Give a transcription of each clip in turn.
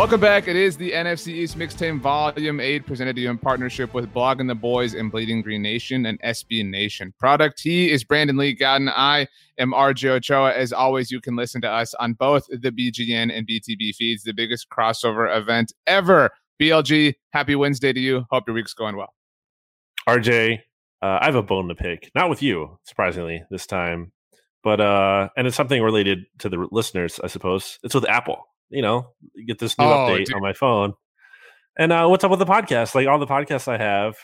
Welcome back. It is the NFC East Mixtape Volume 8 presented to you in partnership with Blogging the Boys and Bleeding Green Nation and SB Nation product. He is Brandon Lee Gowton. I am RJ Ochoa. As always, you can listen to us on both the BGN and BTB feeds, the biggest crossover event ever. BLG, happy Wednesday to you. Hope your week's going well. RJ, uh, I have a bone to pick. Not with you, surprisingly, this time. But uh and it's something related to the listeners, I suppose. It's with Apple you know, get this new oh, update dude. on my phone. And uh, what's up with the podcast? Like all the podcasts I have.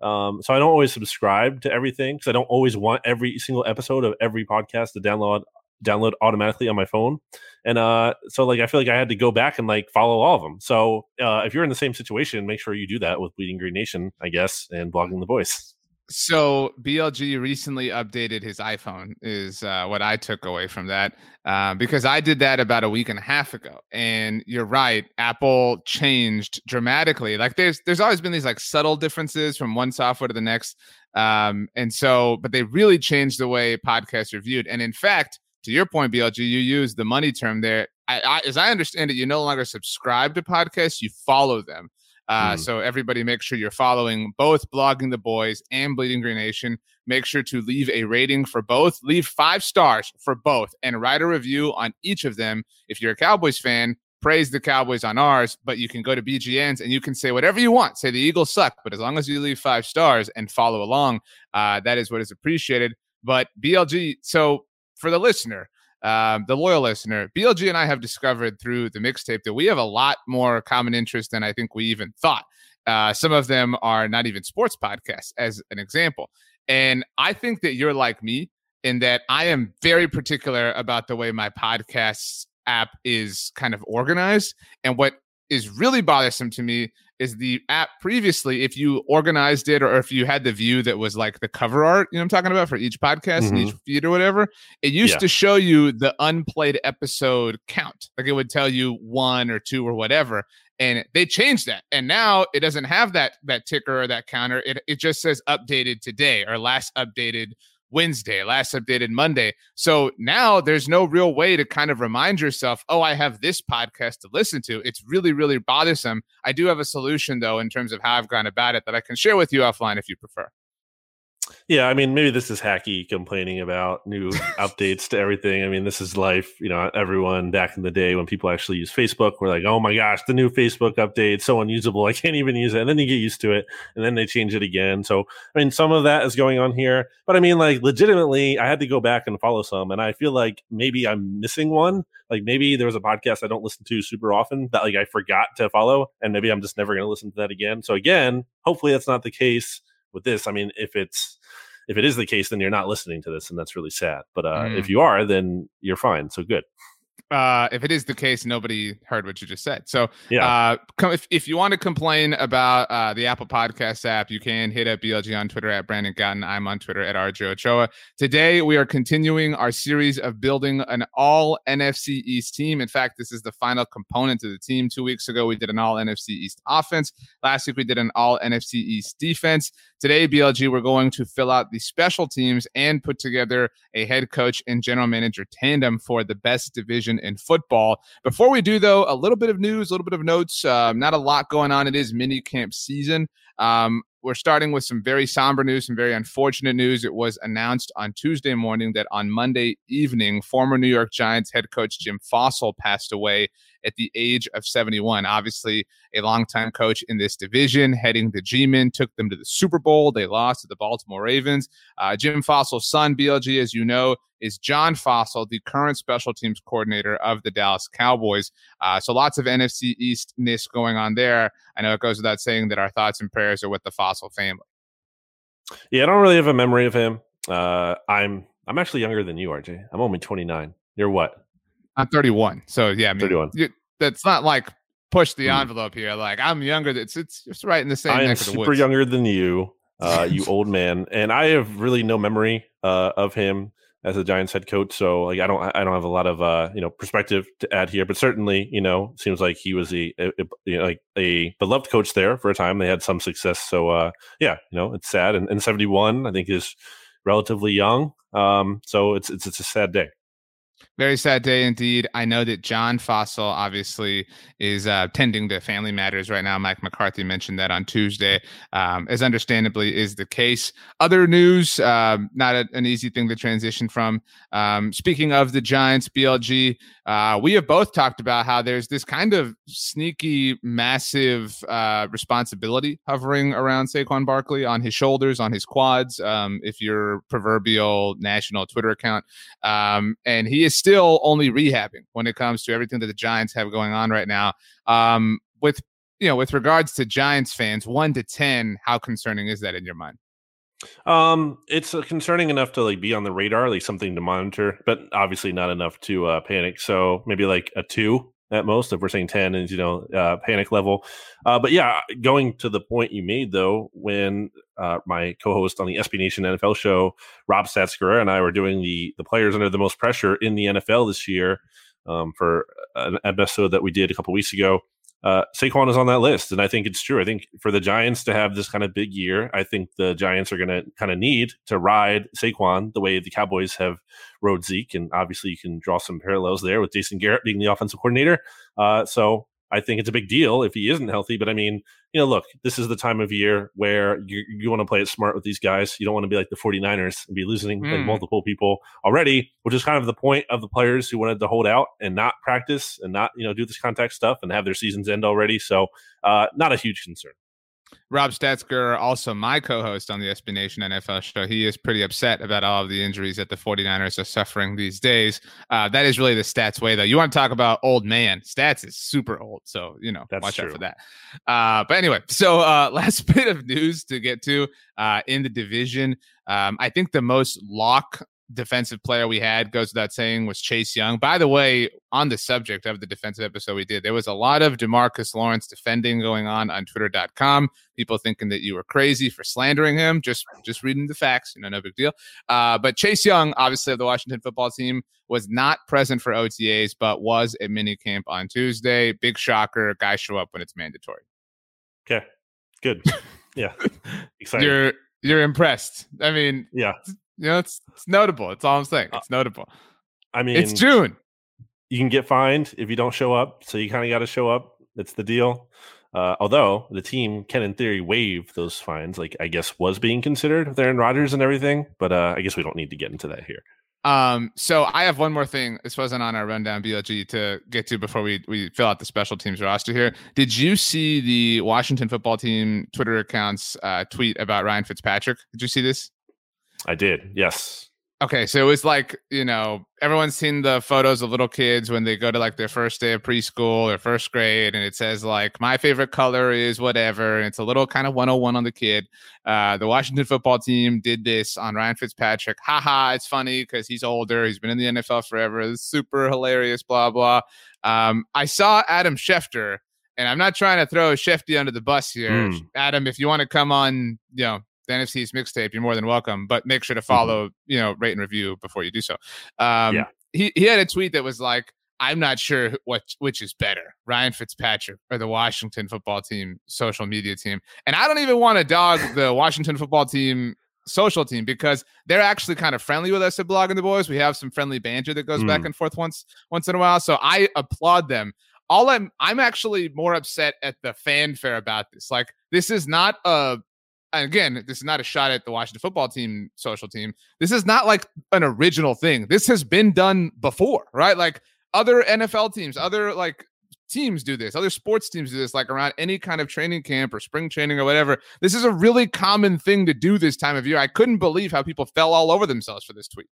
Um, so I don't always subscribe to everything because I don't always want every single episode of every podcast to download download automatically on my phone. And uh, so like I feel like I had to go back and like follow all of them. So uh, if you're in the same situation, make sure you do that with Bleeding Green Nation, I guess, and blogging the Boys. So BLG recently updated his iPhone, is uh, what I took away from that, uh, because I did that about a week and a half ago. And you're right, Apple changed dramatically. Like there's there's always been these like subtle differences from one software to the next, um, and so but they really changed the way podcasts are viewed. And in fact, to your point, BLG, you use the money term there. I, I, as I understand it, you no longer subscribe to podcasts; you follow them. Uh, mm. So everybody, make sure you're following both Blogging the Boys and Bleeding Green Nation. Make sure to leave a rating for both. Leave five stars for both, and write a review on each of them. If you're a Cowboys fan, praise the Cowboys on ours. But you can go to BGN's and you can say whatever you want. Say the Eagles suck, but as long as you leave five stars and follow along, uh, that is what is appreciated. But BLG, so for the listener, um, the loyal listener, BLG and I have discovered through the mixtape that we have a lot more common interest than I think we even thought. Uh, some of them are not even sports podcasts, as an example. And I think that you're like me in that I am very particular about the way my podcast app is kind of organized. And what is really bothersome to me is the app previously, if you organized it or if you had the view that was like the cover art, you know I'm talking about for each podcast mm-hmm. and each feed or whatever, it used yeah. to show you the unplayed episode count. Like it would tell you one or two or whatever. And they changed that. And now it doesn't have that that ticker or that counter. It it just says updated today or last updated Wednesday, last updated Monday. So now there's no real way to kind of remind yourself, oh, I have this podcast to listen to. It's really, really bothersome. I do have a solution, though, in terms of how I've gone about it that I can share with you offline if you prefer. Yeah, I mean, maybe this is hacky complaining about new updates to everything. I mean, this is life. You know, everyone back in the day when people actually use Facebook were like, oh my gosh, the new Facebook update, so unusable. I can't even use it. And then you get used to it and then they change it again. So, I mean, some of that is going on here. But I mean, like, legitimately, I had to go back and follow some. And I feel like maybe I'm missing one. Like, maybe there was a podcast I don't listen to super often that, like, I forgot to follow. And maybe I'm just never going to listen to that again. So, again, hopefully that's not the case with this. I mean, if it's if it is the case, then you're not listening to this, and that's really sad. But uh, mm. if you are, then you're fine. So good uh, if it is the case, nobody heard what you just said. So, yeah. Uh, come, if, if you want to complain about uh, the Apple Podcast app, you can hit up BLG on Twitter at Brandon Gowton. I'm on Twitter at RJ Ochoa. Today, we are continuing our series of building an all NFC East team. In fact, this is the final component of the team. Two weeks ago, we did an all NFC East offense. Last week, we did an all NFC East defense. Today, BLG, we're going to fill out the special teams and put together a head coach and general manager tandem for the best division in football. Before we do, though, a little bit of news, a little bit of notes. Um, not a lot going on. It is mini camp season. Um, we're starting with some very somber news, some very unfortunate news. It was announced on Tuesday morning that on Monday evening, former New York Giants head coach Jim Fassel passed away at the age of 71. Obviously, a longtime coach in this division, heading the G-Men, took them to the Super Bowl. They lost to the Baltimore Ravens. Uh, Jim Fassel's son, BLG, as you know, is John Fassel, the current special teams coordinator of the Dallas Cowboys. Uh, so lots of NFC East Eastness going on there. I know it goes without saying that our thoughts and prayers are with the Fassel family. Yeah, I don't really have a memory of him. Uh, I'm I'm actually younger than you, RJ. I'm only 29. You're what? I'm 31. So yeah, I mean, 31. You, that's not like push the hmm. envelope here. Like I'm younger. It's it's just right in the same. I am super woods. younger than you, uh, you old man, and I have really no memory uh, of him as a Giants head coach. So like I don't I don't have a lot of uh, you know perspective to add here, but certainly you know seems like he was a, a, a you know, like a beloved coach there for a time. They had some success. So uh, yeah, you know it's sad. And, and 71 I think is relatively young. Um, so it's it's it's a sad day. Very sad day indeed. I know that John Fassel obviously is uh, tending to family matters right now. Mike McCarthy mentioned that on Tuesday, um, as understandably is the case. Other news, um, not a, an easy thing to transition from. Um, speaking of the Giants, BLG, uh, we have both talked about how there's this kind of sneaky, massive uh, responsibility hovering around Saquon Barkley on his shoulders, on his quads, um, if your proverbial national Twitter account. Um, and he is still only rehabbing when it comes to everything that the Giants have going on right now. Um, with you know, with regards to Giants fans, one to ten, how concerning is that in your mind? Um, it's uh, concerning enough to like be on the radar, like something to monitor, but obviously not enough to uh, panic. So maybe like a two at most. If we're saying ten is you know uh, panic level, uh, but yeah, going to the point you made though, when uh, my co-host on the SB Nation NFL show, Rob Statsguerrera, and I were doing the the players under the most pressure in the NFL this year um, for an episode that we did a couple weeks ago uh, Saquon is on that list, and I think it's true. I think for the Giants to have this kind of big year, I think the Giants are going to kind of need to ride Saquon the way the Cowboys have rode Zeke, and obviously you can draw some parallels there with Jason Garrett being the offensive coordinator. Uh, so I think it's a big deal if he isn't healthy. But I mean, you know, look, this is the time of year where you, you want to play it smart with these guys. You don't want to be like the 49ers and be losing mm. like hmm. multiple people already, which is kind of the point of the players who wanted to hold out and not practice and not, you know, do this contact stuff and have their seasons end already. So, uh, not a huge concern. Rob Statzker, also my co host on the SB Nation NFL show, he is pretty upset about all of the injuries that the 49ers are suffering these days. Uh, that is really the stats way, though. You want to talk about old man. Stats is super old. So, you know, That's watch true. out for that. Uh, but anyway, so uh, last bit of news to get to uh, in the division. Um, I think the most lock defensive player we had goes without saying was Chase Young. By the way, on the subject of the defensive episode we did, there was a lot of Demarcus Lawrence defending going on on twitter.com. People thinking that you were crazy for slandering him. Just just reading the facts, you know, no big deal. Uh, but Chase Young, obviously of the Washington football team, was not present for OTAs, but was at minicamp on Tuesday. Big shocker. Guys show up when it's mandatory. Okay. Good. Yeah. Excited. You're you're impressed. I mean, yeah. You know, it's, it's notable. It's all I'm saying. Uh, it's notable. I mean, it's June. You can get fined if you don't show up. So you kind of got to show up. That's the deal. Uh, although the team can, in theory, waive those fines, like I guess was being considered with Aaron Rodgers and everything. But uh, I guess we don't need to get into that here. Um, so I have one more thing. This wasn't on our rundown BLG to get to before we we fill out the special teams roster here. Did you see the Washington football team Twitter accounts uh, tweet about Ryan Fitzpatrick? Did you see this? I did. Yes. Okay, so it was like you know everyone's seen the photos of little kids when they go to like their first day of preschool or first grade, and it says like my favorite color is whatever, and it's a little kind of 101 on the kid. Uh, the Washington football team did this on Ryan Fitzpatrick. Haha, it's funny because he's older, he's been in the NFL forever. It's super hilarious, blah blah. Um, I saw Adam Schefter, and I'm not trying to throw Shefty under the bus here, mm. Adam. If you want to come on, you know the NFC's mixtape, you're more than welcome. But make sure to mm-hmm. follow, mm-hmm. you know, rate and review before you do so. Um, yeah. He he had a tweet that was like, "I'm not sure what which is better, Ryan Fitzpatrick or the Washington Football Team social media team." And I don't even want to dog the Washington Football Team social team because they're actually kind of friendly with us at Blogging the Boys. We have some friendly banter that goes mm. back and forth once once in a while. So I applaud them. All I'm I'm actually more upset at the fanfare about this. Like this is not a again, this is not a shot at the Washington football team social team. This is not like an original thing. This has been done before, right? Like other NFL teams, other like teams do this. Other sports teams do this, like around any kind of training camp or spring training or whatever. This is a really common thing to do this time of year. I couldn't believe how people fell all over themselves for this tweet.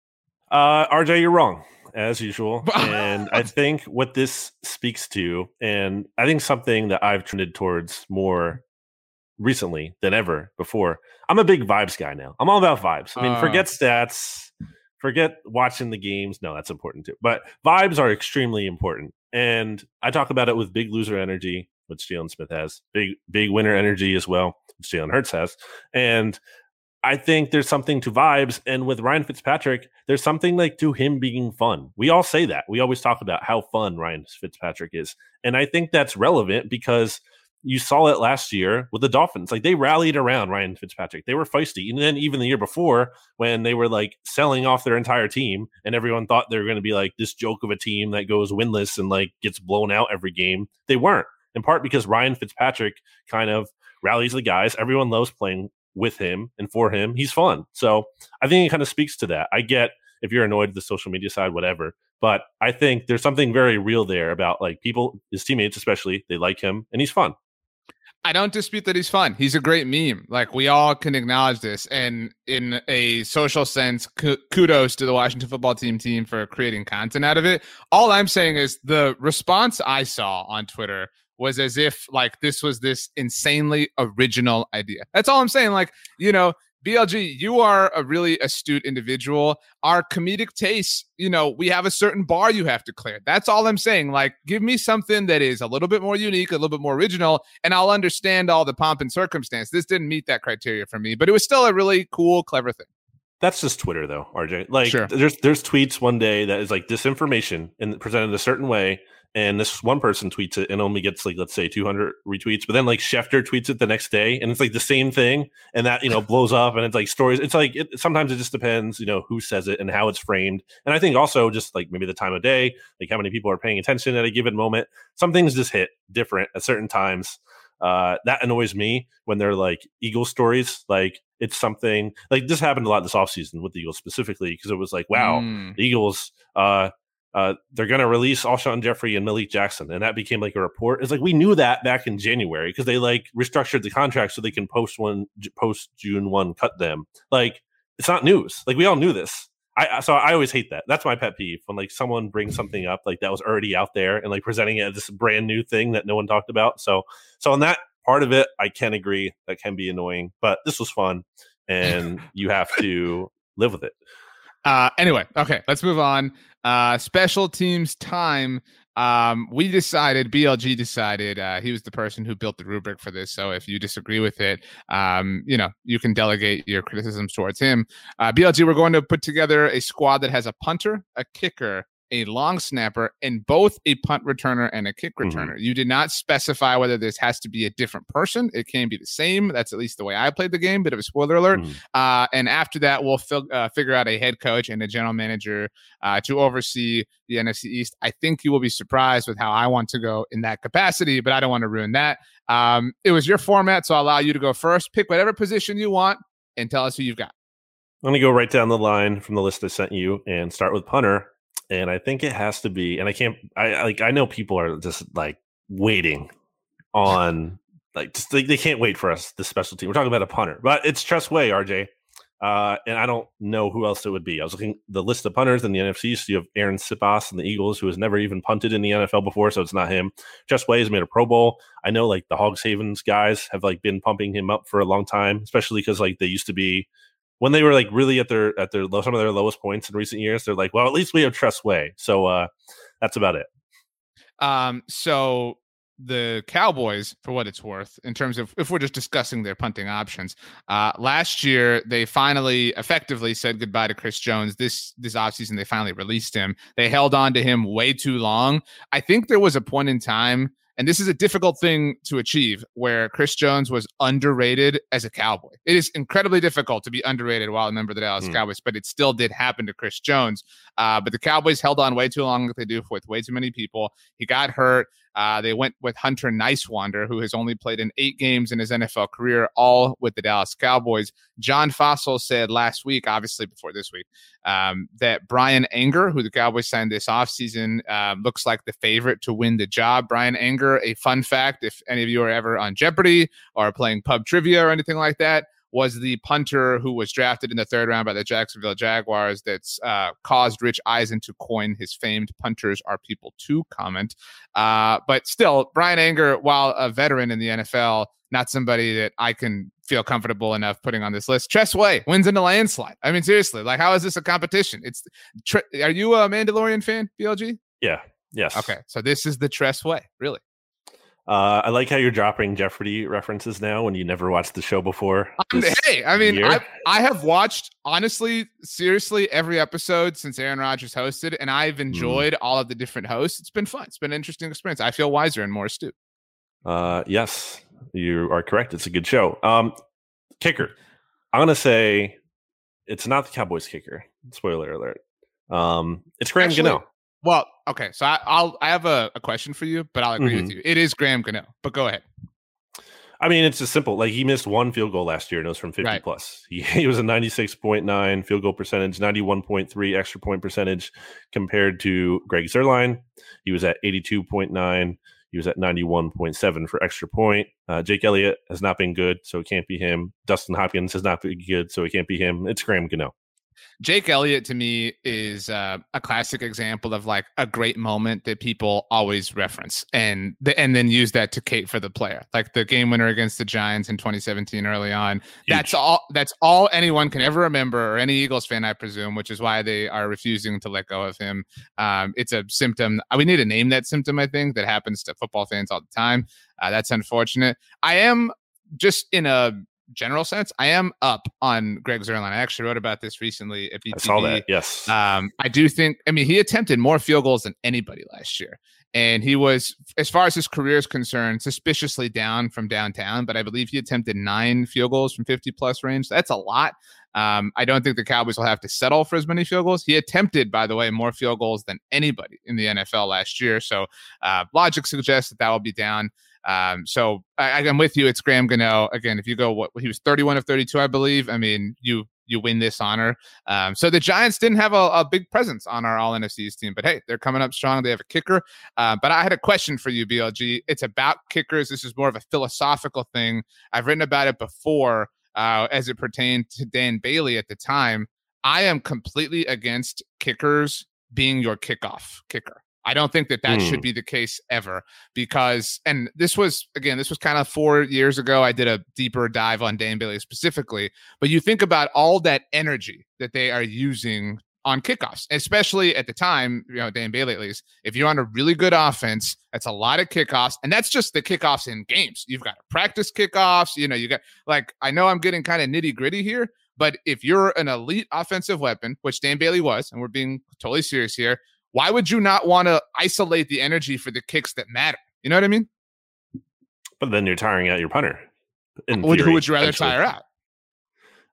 Uh, RJ, you're wrong as usual. and I think what this speaks to, and I think something that I've trended towards more recently than ever before. I'm a big vibes guy now. I'm all about vibes. I mean, uh, forget stats, forget watching the games. No, that's important too. But vibes are extremely important. And I talk about it with big loser energy, which Jaylon Smith has, big, big winner energy as well, which Jalen Hurts has. And I think there's something to vibes. And with Ryan Fitzpatrick, there's something like to him being fun. We all say that. We always talk about how fun Ryan Fitzpatrick is. And I think that's relevant because you saw it last year with the Dolphins. Like they rallied around Ryan Fitzpatrick. They were feisty. And then even the year before, when they were like selling off their entire team and everyone thought they were going to be like this joke of a team that goes winless and like gets blown out every game, they weren't. In part because Ryan Fitzpatrick kind of rallies the guys. Everyone loves playing with him and for him. He's fun. So I think it kind of speaks to that. I get if you're annoyed with the social media side, whatever. But I think there's something very real there about like people, his teammates especially, they like him and he's fun. I don't dispute that he's fun. He's a great meme. Like we all can acknowledge this. And in a social sense, kudos to the Washington football team team for creating content out of it. All I'm saying is the response I saw on Twitter was as if like this was this insanely original idea. That's all I'm saying. Like, you know, BLG, you are a really astute individual. Our comedic tastes, you know, we have a certain bar you have to clear. That's all I'm saying. Like, give me something that is a little bit more unique, a little bit more original, and I'll understand all the pomp and circumstance. This didn't meet that criteria for me, but it was still a really cool, clever thing. That's just Twitter, though, RJ. Like, sure. there's there's tweets one day that is like disinformation and presented a certain way, and this one person tweets it and only gets like let's say 200 retweets but then like schefter tweets it the next day and it's like the same thing and that you know blows up and it's like stories it's like it, sometimes it just depends you know who says it and how it's framed. And i think also just like maybe the time of day like how many people are paying attention at a given moment. Some things just hit different at certain times. Uh, that annoys me when they're like eagle stories like it's something like this happened a lot this offseason with the eagles specifically because it was like wow mm. the eagles uh uh, they're going to release Alshon Jeffery and Malik Jackson. And that became like a report. It's like we knew that back in January because they like restructured the contract so they can post one, post June 1, cut them. Like it's not news. Like we all knew this. I, so I always hate that. That's my pet peeve when like someone brings something up like that was already out there and like presenting it as this brand new thing that no one talked about. So, so on that part of it, I can agree that can be annoying, but this was fun and you have to live with it. Uh, anyway, okay, let's move on. Uh, special teams time. Um, we decided, BLG decided, uh, he was the person who built the rubric for this. So if you disagree with it, um, you know, you can delegate your criticisms towards him. Uh, BLG, we're going to put together a squad that has a punter, a kicker, a long snapper, and both a punt returner and a kick mm-hmm. returner. Mm-hmm. You did not specify whether this has to be a different person. It can be the same. That's at least the way I played the game. Bit of a spoiler alert. Mm-hmm. Uh, and after that, we'll uh, figure out a head coach and a general manager uh, to oversee the NFC East. I think you will be surprised with how I want to go in that capacity, but I don't want to ruin that. Um, it was your format, so I'll allow you to go first. Pick whatever position you want and tell us who you've got. I'm going to go right down the line from the list I sent you and start with punter and I think it has to be. And I can't. I like. I know people are just like waiting on like just they, they can't wait for us. The special team. We're talking about a punter, but it's Tress Way, RJ. Uh, and I don't know who else it would be. I was looking the list of punters in the NFC. So you have Arryn Siposs and the Eagles, who has never even punted in the NFL before, so it's not him. Tress Way has made a Pro Bowl. I know like the Hogs Havens guys have like been pumping him up for a long time, especially because like they used to be when they were like really at their at their low, some of their lowest points in recent years, they're like, well, at least we have Tress Way. So uh, that's about it. Um, so the Cowboys, for what it's worth, in terms of if we're just discussing their punting options, uh, last year they finally effectively said goodbye to Chris Jones. This this offseason they finally released him. They held on to him way too long. I think there was a point in time and this is a difficult thing to achieve where Chris Jones was underrated as a Cowboy. It is incredibly difficult to be underrated while a member of the Dallas mm. Cowboys, but it still did happen to Chris Jones. Uh, but the Cowboys held on way too long, like they do with way too many people. He got hurt. Uh, they went with Hunter Niswander, who has only played in eight games in his NFL career, all with the Dallas Cowboys. John Fassel said last week, obviously before this week, um, that Brian Anger, who the Cowboys signed this offseason, uh, looks like the favorite to win the job. Brian Anger, a fun fact if any of you are ever on Jeopardy or playing pub trivia or anything like that, was the punter who was drafted in the third round by the Jacksonville Jaguars that's uh, caused Rich Eisen to coin his famed punters are people to comment. Uh, but still, Brian Anger, while a veteran in the NFL, not somebody that I can feel comfortable enough putting on this list. Tress Way wins in a landslide. I mean, seriously, like, how is this a competition? It's, tre- are you a Mandalorian fan, BLG? Yeah. Yes. Okay. So this is the Tress Way, really. Uh, I like how you're dropping Jeopardy references now when you never watched the show before. Hey, I mean, I, I have watched honestly, seriously, every episode since Aaron Rodgers hosted, and I've hmm. enjoyed mm. all of the different hosts. It's been fun. It's been an interesting experience. I feel wiser and more astute. Uh, yes, you are correct. It's a good show. Um, kicker. I'm gonna say it's not the Cowboys kicker. Spoiler alert. Um, it's Graham Actually, Gano. Well, okay. So I, will I have a, a, question for you, but I'll agree mm-hmm. with you. It is Graham Gano, but go ahead. I mean, it's just simple. Like he missed one field goal last year and it was from 50 right. plus. He, he was a 96.9 field goal percentage, 91.3 extra point percentage compared to Greg Zuerlein. He was at 82.9. He was at 91.7 for extra point. Uh, Jake Elliott has not been good, so it can't be him. Dustin Hopkins has not been good, so it can't be him. It's Graham Gano. Jake Elliott to me is uh, a classic example of like a great moment that people always reference and the, and then use that to cape for the player. Like the game winner against the Giants in 2017 early on. Huge. That's all that's all anyone can ever remember or any Eagles fan I presume, which is why they are refusing to let go of him. Um, it's a symptom. We need to name that symptom I think that happens to football fans all the time. Uh, that's unfortunate. I am just in a general sense, I am up on Greg Zuerlein. I actually wrote about this recently at BTB. I saw that. Yes. Um, I do think. I mean, he attempted more field goals than anybody last year, and he was, as far as his career is concerned, suspiciously down from downtown. But I believe he attempted nine field goals from 50 plus range. That's a lot. Um, I don't think the Cowboys will have to settle for as many field goals. He attempted, by the way, more field goals than anybody in the NFL last year. So uh, logic suggests that that will be down. Um, so I, am with you. It's Graham Gano. Again, if you go, what he was 31 of 32, I believe. I mean, you you win this honor. Um, so the Giants didn't have a, a, big presence on our All NFC's team, but hey, they're coming up strong. They have a kicker. Uh, but I had a question for you, BLG. It's about kickers. This is more of a philosophical thing. I've written about it before uh, as it pertained to Dan Bailey at the time. I am completely against kickers being your kickoff kicker. I don't think that that mm. should hmm. be the case ever because, and this was, again, this was kind of four years ago. I did a deeper dive on Dan Bailey specifically, but you think about all that energy that they are using on kickoffs, especially at the time, you know, Dan Bailey at least. If you're on a really good offense, that's a lot of kickoffs, and that's just the kickoffs in games. You've got to practice kickoffs, you know, you got like I know I'm getting kind of nitty gritty here, but if you're an elite offensive weapon, which Dan Bailey was, and we're being totally serious here, why would you not want to isolate the energy for the kicks that matter? You know what I mean? But then you're tiring out your punter. Would, who would you rather tire out?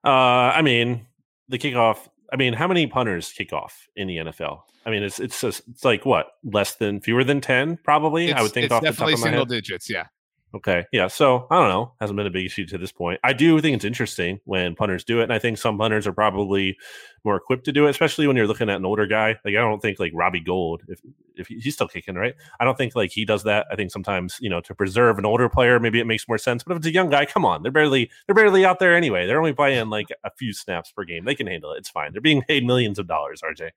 Uh, I mean, the kickoff. I mean, how many punters kick off in the NFL? I mean, it's it's just, it's like what less than fewer than ten, probably. It's, I would think off the top of my single head. digits. Yeah. Okay. Yeah. So I don't know. Hasn't been a big issue to this point. I do think it's interesting when punters do it. And I think some punters are probably more equipped to do it, especially when you're looking at an older guy. Like I don't think like Robbie Gould, if if he's still kicking, right? I don't think like he does that. I think sometimes, you know, to preserve an older player, maybe it makes more sense. But if it's a young guy, come on. They're barely they're barely out there anyway. They're only playing like a few snaps per game. They can handle it. It's fine. They're being paid millions of dollars, RJ.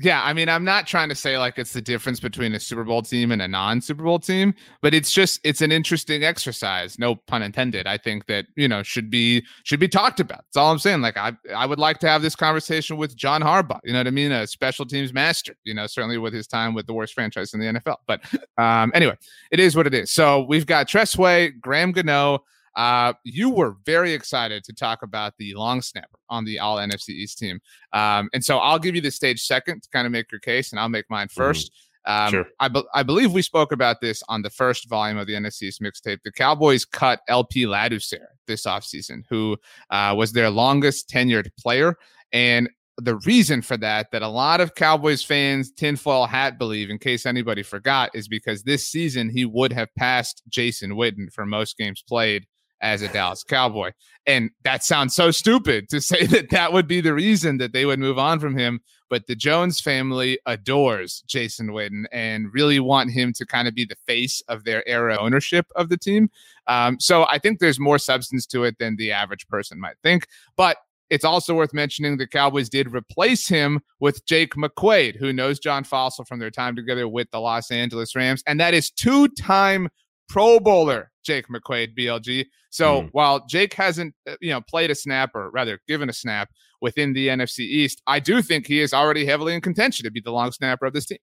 Yeah, I mean, I'm not trying to say like it's the difference between a Super Bowl team and a non-Super Bowl team, but it's just it's an interesting exercise. No pun intended. I think that you know should be should be talked about. That's all I'm saying. Like I I would like to have this conversation with John Harbaugh. You know what I mean? A special teams master. You know, certainly with his time with the worst franchise in the NFL. But um, anyway, it is what it is. So we've got Tress Way, Graham Gano. Uh, you were very excited to talk about the long snapper on the All NFC East team, um, and so I'll give you the stage second to kind of make your case, and I'll make mine 1st mm-hmm. um, sure. I, be- I believe we spoke about this on the first volume of the NFC East mixtape. The Cowboys cut LP Ladouceur this offseason, who uh, was their longest tenured player. And the reason for that, that a lot of Cowboys fans, tinfoil hat believe, in case anybody forgot, is because this season he would have passed Jason Witten for most games played as a Dallas Cowboy. And that sounds so stupid to say that that would be the reason that they would move on from him. But the Jones family adores Jason Witten and really want him to kind of be the face of their era ownership of the team. Um, so I think there's more substance to it than the average person might think. But it's also worth mentioning the Cowboys did replace him with Jake McQuaide, who knows John Fassel from their time together with the Los Angeles Rams. And that is two time Pro Bowler Jake McQuaide, BLG. So mm. while Jake hasn't, uh, you know, played a snap or rather given a snap within the NFC East, I do think he is already heavily in contention to be the long snapper of this team.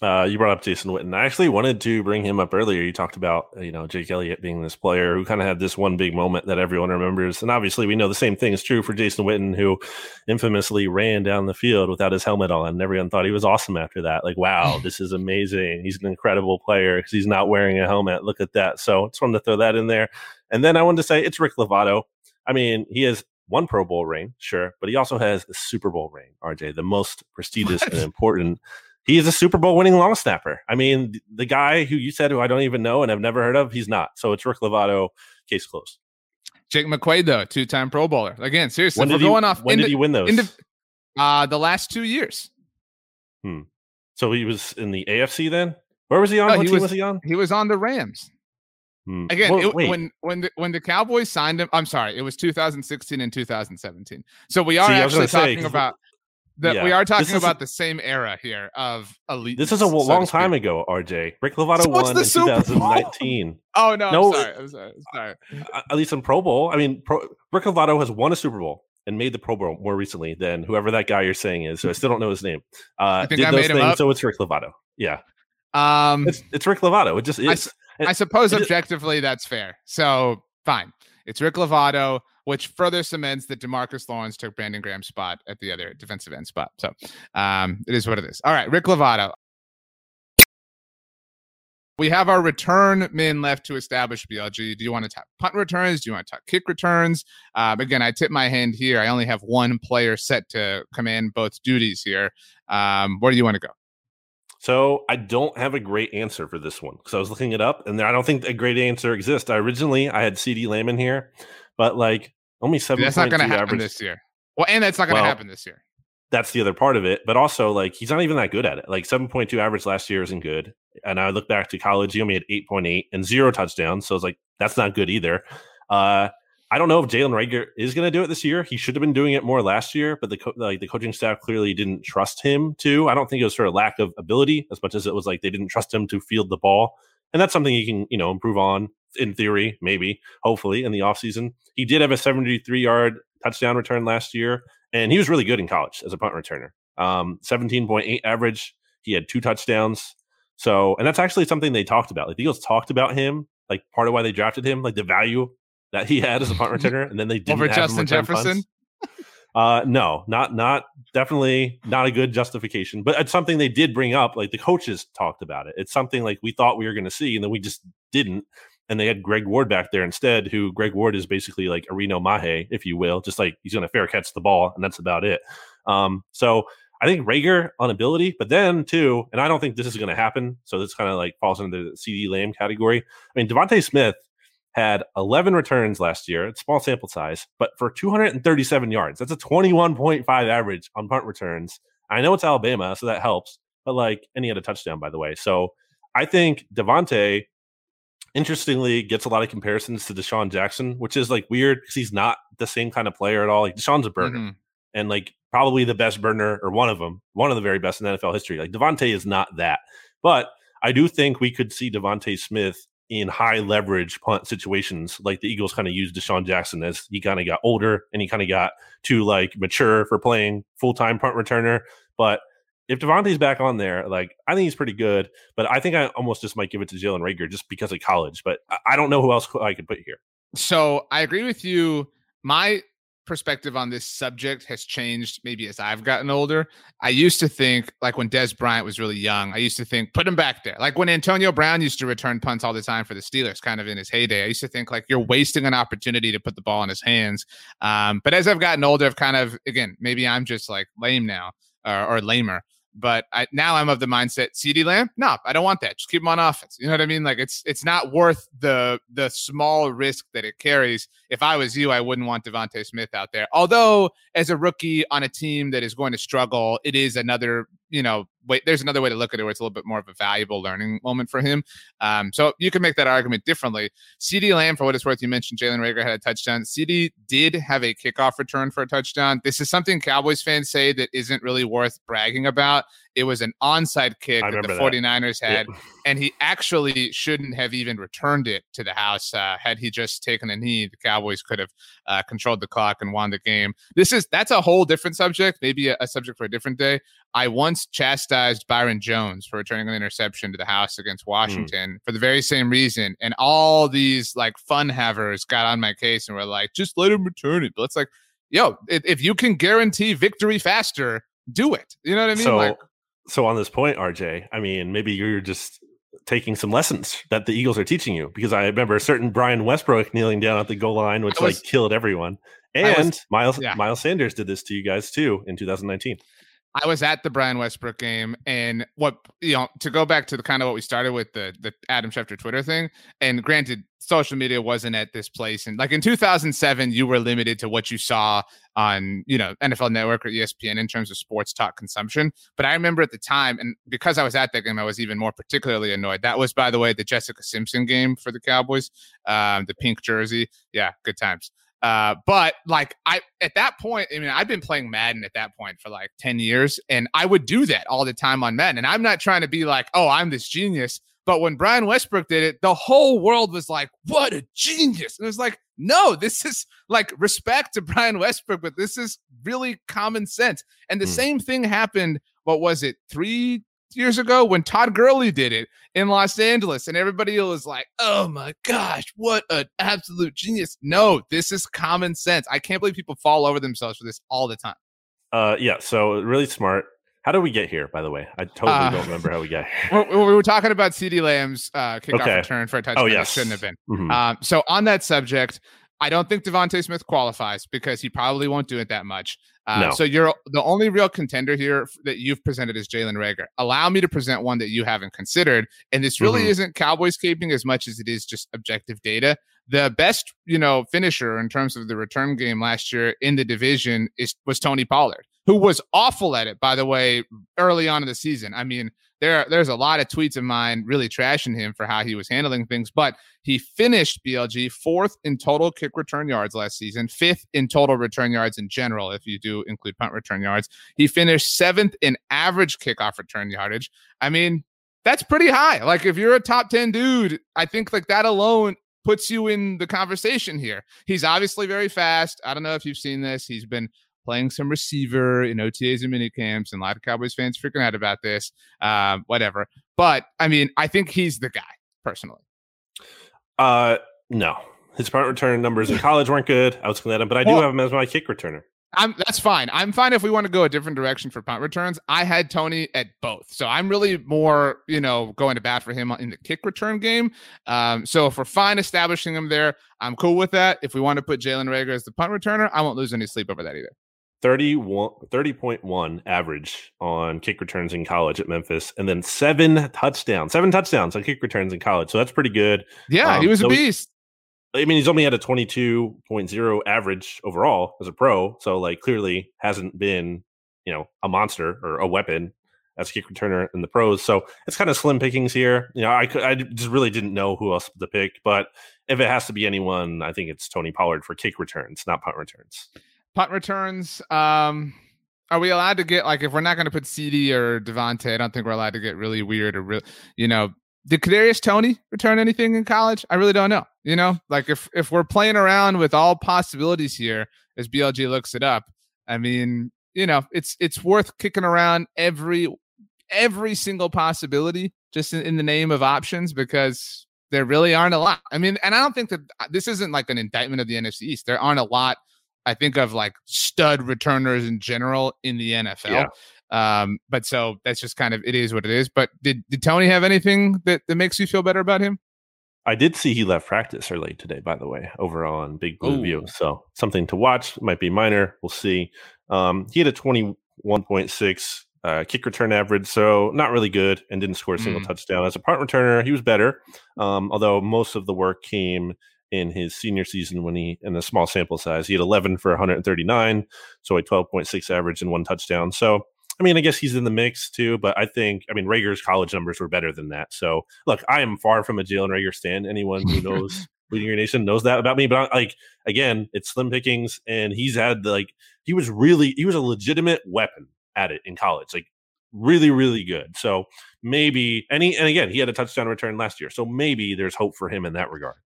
Uh, you brought up Jason Witten. I actually wanted to bring him up earlier. You talked about you know Jake Elliott being this player who kind of had this one big moment that everyone remembers, and obviously we know the same thing is true for Jason Witten, who infamously ran down the field without his helmet on. And everyone thought he was awesome after that. Like, wow, this is amazing. He's an incredible player because he's not wearing a helmet. Look at that. So just wanted to throw that in there. And then I wanted to say it's Rick Lovato. I mean, he has one Pro Bowl ring, sure, but he also has a Super Bowl ring. RJ, the most prestigious and important he is a Super Bowl winning long snapper. I mean, the guy who you said who I don't even know and I've never heard of, he's not. So it's Rick Lovato. Case closed. Jake McQuaide, though, two time Pro Bowler. Again, seriously, when we're he, going off. When did he win those? The, uh, the last two years. Hmm. So he was in the AFC then. Where was he on? No, what he team was, was, he on? He was on the Rams. Hmm. Again, well, it, when when the when the Cowboys signed him, I'm sorry, it was 2016 and 2017. So we are See, actually talking say, about that yeah. we are talking about the same era here of elite. This is a so long time ago, RJ. Rick Lovato so won in 2019. Oh no, no, I'm sorry. I'm sorry. I'm sorry. At least in Pro Bowl. I mean, Pro, Rick Lovato has won a Super Bowl and made the Pro Bowl more recently than whoever that guy you're saying is. So I still don't know his name. Uh, did I those things, so it's Rick Lovato. Yeah. Um, it's, it's Rick Lovato. It just is. I, I suppose objectively that's fair. So fine. It's Rick Lovato which further cements that Demarcus Lawrence took Brandon Graham's spot at the other defensive end spot. So um, it is what it is. All right, Rick Lovato. We have our return men left to establish BLG. Do you want to talk punt returns? Do you want to talk kick returns? Um, again, I tip my hand here. I only have one player set to command both duties here. Um, where do you want to go? So I don't have a great answer for this one because I was looking it up, and I don't think a great answer exists. I originally I had CeeDee Lamb in here, but like only seven. That's not going to happen average. this year. Well, and that's not going to well, happen this year. That's the other part of it. But also, like he's not even that good at it. Like seven point two average last year isn't good. And I look back to college, he only had eight point eight and zero touchdowns. So it's like that's not good either. Uh, I don't know if Jalen Reagor is going to do it this year. He should have been doing it more last year, but the co- like the coaching staff clearly didn't trust him to. I don't think it was for a lack of ability as much as it was like they didn't trust him to field the ball, and that's something he can you know improve on in theory, maybe, hopefully, in the offseason. He did have a 73 yard touchdown return last year, and he was really good in college as a punt returner. Um, 17.8 average. He had two touchdowns. So, and that's actually something they talked about. Like the Eagles talked about him, like part of why they drafted him, like the value that he had as a punt returner, and then they didn't over Justin Jefferson. Uh, no, not not definitely not a good justification, but it's something they did bring up. Like the coaches talked about it. It's something like we thought we were going to see, and then we just didn't and they had Greg Ward back there instead, who Greg Ward is basically like a Reno Mahe, if you will, just like he's going to fair catch the ball, and that's about it. Um, so I think Reagor on ability, but then too, and I don't think this is going to happen. So this kind of like falls into the CeeDee Lamb category. I mean, DeVonta Smith had 11 returns last year. It's small sample size, but for 237 yards, that's a 21.5 average on punt returns. I know it's Alabama, so that helps. But like, and he had a touchdown, by the way. So I think DeVonta interestingly gets a lot of comparisons to DeSean Jackson, which is like weird because he's not the same kind of player at all. Like DeSean's a burner mm-hmm. and like probably the best burner or one of them, one of the very best in NFL history. Like DeVonta is not that. But I do think we could see DeVonta Smith in high leverage punt situations like the Eagles kind of used DeSean Jackson as he kind of got older and he kind of got too like mature for playing full time punt returner. But if DeVonta's back on there, like I think he's pretty good, but I think I almost just might give it to Jalen Reagor just because of college. But I don't know who else I could put here. So I agree with you. My perspective on this subject has changed maybe as I've gotten older. I used to think like when Dez Bryant was really young, I used to think put him back there. Like when Antonio Brown used to return punts all the time for the Steelers, kind of in his heyday. I used to think like you're wasting an opportunity to put the ball in his hands. Um, but as I've gotten older, I've kind of again maybe I'm just like lame now or, or lamer. But I, now I'm of the mindset, CeeDee Lamb, no, I don't want that. Just keep him on offense. You know what I mean? Like it's it's not worth the the small risk that it carries. If I was you, I wouldn't want DeVonta Smith out there. Although as a rookie on a team that is going to struggle, it is another you know, wait, there's another way to look at it where it's a little bit more of a valuable learning moment for him. Um, so you can make that argument differently. CeeDee Lamb, for what it's worth, you mentioned Jalen Reagor had a touchdown. CeeDee did have a kickoff return for a touchdown. This is something Cowboys fans say that isn't really worth bragging about. It was an onside kick that the 49ers that. had, yeah. and he actually shouldn't have even returned it to the house. Uh, had he just taken a knee, the Cowboys could have uh, controlled the clock and won the game. This is that's a whole different subject, maybe a, a subject for a different day. I once chastised Byron Jones for returning an interception to the house against hmm. Washington mm. for the very same reason. And all these like fun havers got on my case and were like, just let him return it. But it's like, yo, if, if you can guarantee victory faster, do it. You know what I mean? So, like, so on this point, RJ, I mean, maybe you're just taking some lessons that the Eagles are teaching you because I remember a certain Brian Westbrook kneeling down at the goal line, which was, like killed everyone. And was, Miles yeah. Miles Sanders did this to you guys too in 2019. I was at the Brian Westbrook game, and what you know to go back to the kind of what we started with the the Adam Schefter Twitter thing. And granted, social media wasn't at this place, and like in 2007, you were limited to what you saw on you know NFL Network or ESPN in terms of sports talk consumption. But I remember at the time, and because I was at that game, I was even more particularly annoyed. That was, by the way, the Jessica Simpson game for the Cowboys, um, the pink jersey. Yeah, good times. Uh, but like I at that point, I mean, I've been playing Madden at that point for like 10 years, and I would do that all the time on Madden. And I'm not trying to be like, oh, I'm this genius. But when Brian Westbrook did it, the whole world was like, what a genius. And it was like, no, this is like respect to Brian Westbrook, but this is really common sense. And the mm. same thing happened, what was it, three, years ago when Todd Gurley did it in Los Angeles, and everybody was like, "Oh my gosh, what an absolute genius!" No, this is common sense. I can't believe people fall over themselves for this all the time. Uh, yeah. So really smart. How did we get here? By the way, I totally uh, don't remember how we got here. we were talking about CeeDee Lamb's uh, kickoff okay. return for a touchdown. Oh, yes. shouldn't have been. Mm-hmm. Um, so on that subject, I don't think DeVonta Smith qualifies because he probably won't do it that much. Uh, no. So you're the only real contender here that you've presented is Jalen Reagor. Allow me to present one that you haven't considered, and this really mm-hmm. isn't Cowboys caping as much as it is just objective data. The best, you know, finisher in terms of the return game last year in the division is was Tony Pollard, who was awful at it, by the way, early on in the season. I mean, there there's a lot of tweets of mine really trashing him for how he was handling things, but he finished BLG fourth in total kick return yards last season, fifth in total return yards in general, if you do include punt return yards. He finished seventh in average kickoff return yardage. I mean, that's pretty high. Like if you're a top 10 dude, I think like that alone puts you in the conversation here. He's obviously very fast. I don't know if you've seen this. He's been playing some receiver in OTAs and mini camps, and a lot of Cowboys fans freaking out about this. Um, whatever. But I mean, I think he's the guy personally. Uh, no, his punt return numbers in college weren't good. I was looking at him, but I do well, have him as my kick returner. I'm that's fine. I'm fine if we want to go a different direction for punt returns. I had Tony at both, so I'm really more, you know, going to bat for him in the kick return game. Um, so if we're fine establishing him there, I'm cool with that. If we want to put Jalen Reagor as the punt returner, I won't lose any sleep over that either. 30.1 average on kick returns in college at Memphis, and then seven touchdowns, seven touchdowns on kick returns in college. So that's pretty good. Yeah, um, he was a beast. I mean, he's only had a 22.0 average overall as a pro. So, like, clearly hasn't been, you know, a monster or a weapon as a kick returner in the pros. So it's kind of slim pickings here. You know, I, I just really didn't know who else to pick. But if it has to be anyone, I think it's Tony Pollard for kick returns, not punt returns punt returns. Um, are we allowed to get like if we're not going to put CeeDee or DeVonta? I don't think we're allowed to get really weird or real. You know, did Kadarius Toney return anything in college? I really don't know. You know, like if if we're playing around with all possibilities here, as BLG looks it up, I mean, you know, it's it's worth kicking around every every single possibility just in, in the name of options because there really aren't a lot. I mean, and I don't think that uh, this isn't like an indictment of the NFC East. There aren't a lot I think of like stud returners in general in the NFL. Yeah. Um, but so that's just kind of it is what it is. But did did Toney have anything that, that makes you feel better about him? I did see he left practice early today, by the way, over on Big Blue Ooh. View. So something to watch. Might be minor. We'll see. Um, he had a 21.6 uh, kick return average, so not really good, and didn't score a single mm. touchdown. As a punt returner, he was better, um, although most of the work came in his senior season when he, in a small sample size, he had 11 for 139, so a 12.6 average and one touchdown. So I mean, I guess he's in the mix too, but I think, I mean, Reagor's college numbers were better than that. So, look, I am far from a Jalen Reagor stand. Anyone who knows Bleeding Green Nation knows that about me. But I, like, again, it's slim pickings, and he's had like he was really he was a legitimate weapon at it in college, like really, really good. So maybe, and he, and again, he had a touchdown return last year, so maybe there's hope for him in that regard.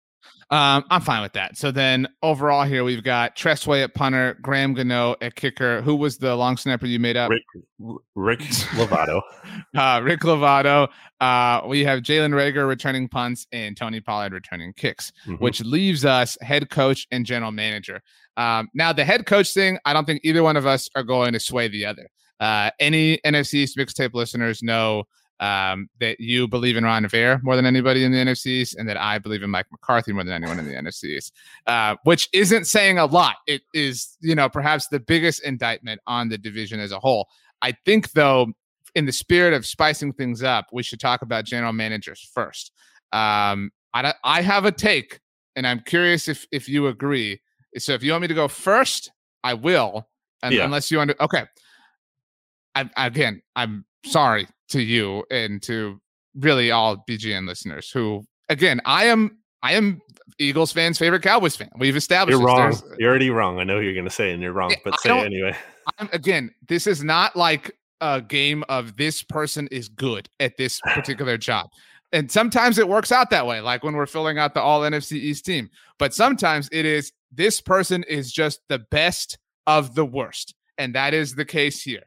Um, I'm fine with that. So then overall here we've got Tress Way at punter, Graham Gano at kicker. Who was the long snapper you made up? Rick, Rick Lovato. uh, Rick Lovato. Uh, we have Jalen Reagor returning punts and Tony Pollard returning kicks, mm-hmm. which leaves us head coach and general manager. Um, now the head coach thing, I don't think either one of us are going to sway the other. Uh, any NFC mixtape listeners know um, that you believe in Ron Rivera more than anybody in the NFCs, and that I believe in Mike McCarthy more than anyone in the NFCs, uh, which isn't saying a lot. It is, you know, perhaps the biggest indictment on the division as a whole. I think, though, in the spirit of spicing things up, we should talk about general managers first. Um, I, I have a take, and I'm curious if if you agree. So, if you want me to go first, I will, and yeah. unless you under okay. I, again, I'm sorry to you and to really all BGN listeners who, again, I am I am Eagles fans' favorite Cowboys fan. We've established you're wrong. You're already wrong. I know you're going to say, and you're wrong, but say it anyway. I'm, again, this is not like a game of this person is good at this particular job. And sometimes it works out that way, like when we're filling out the all NFC East team. But sometimes it is this person is just the best of the worst. And that is the case here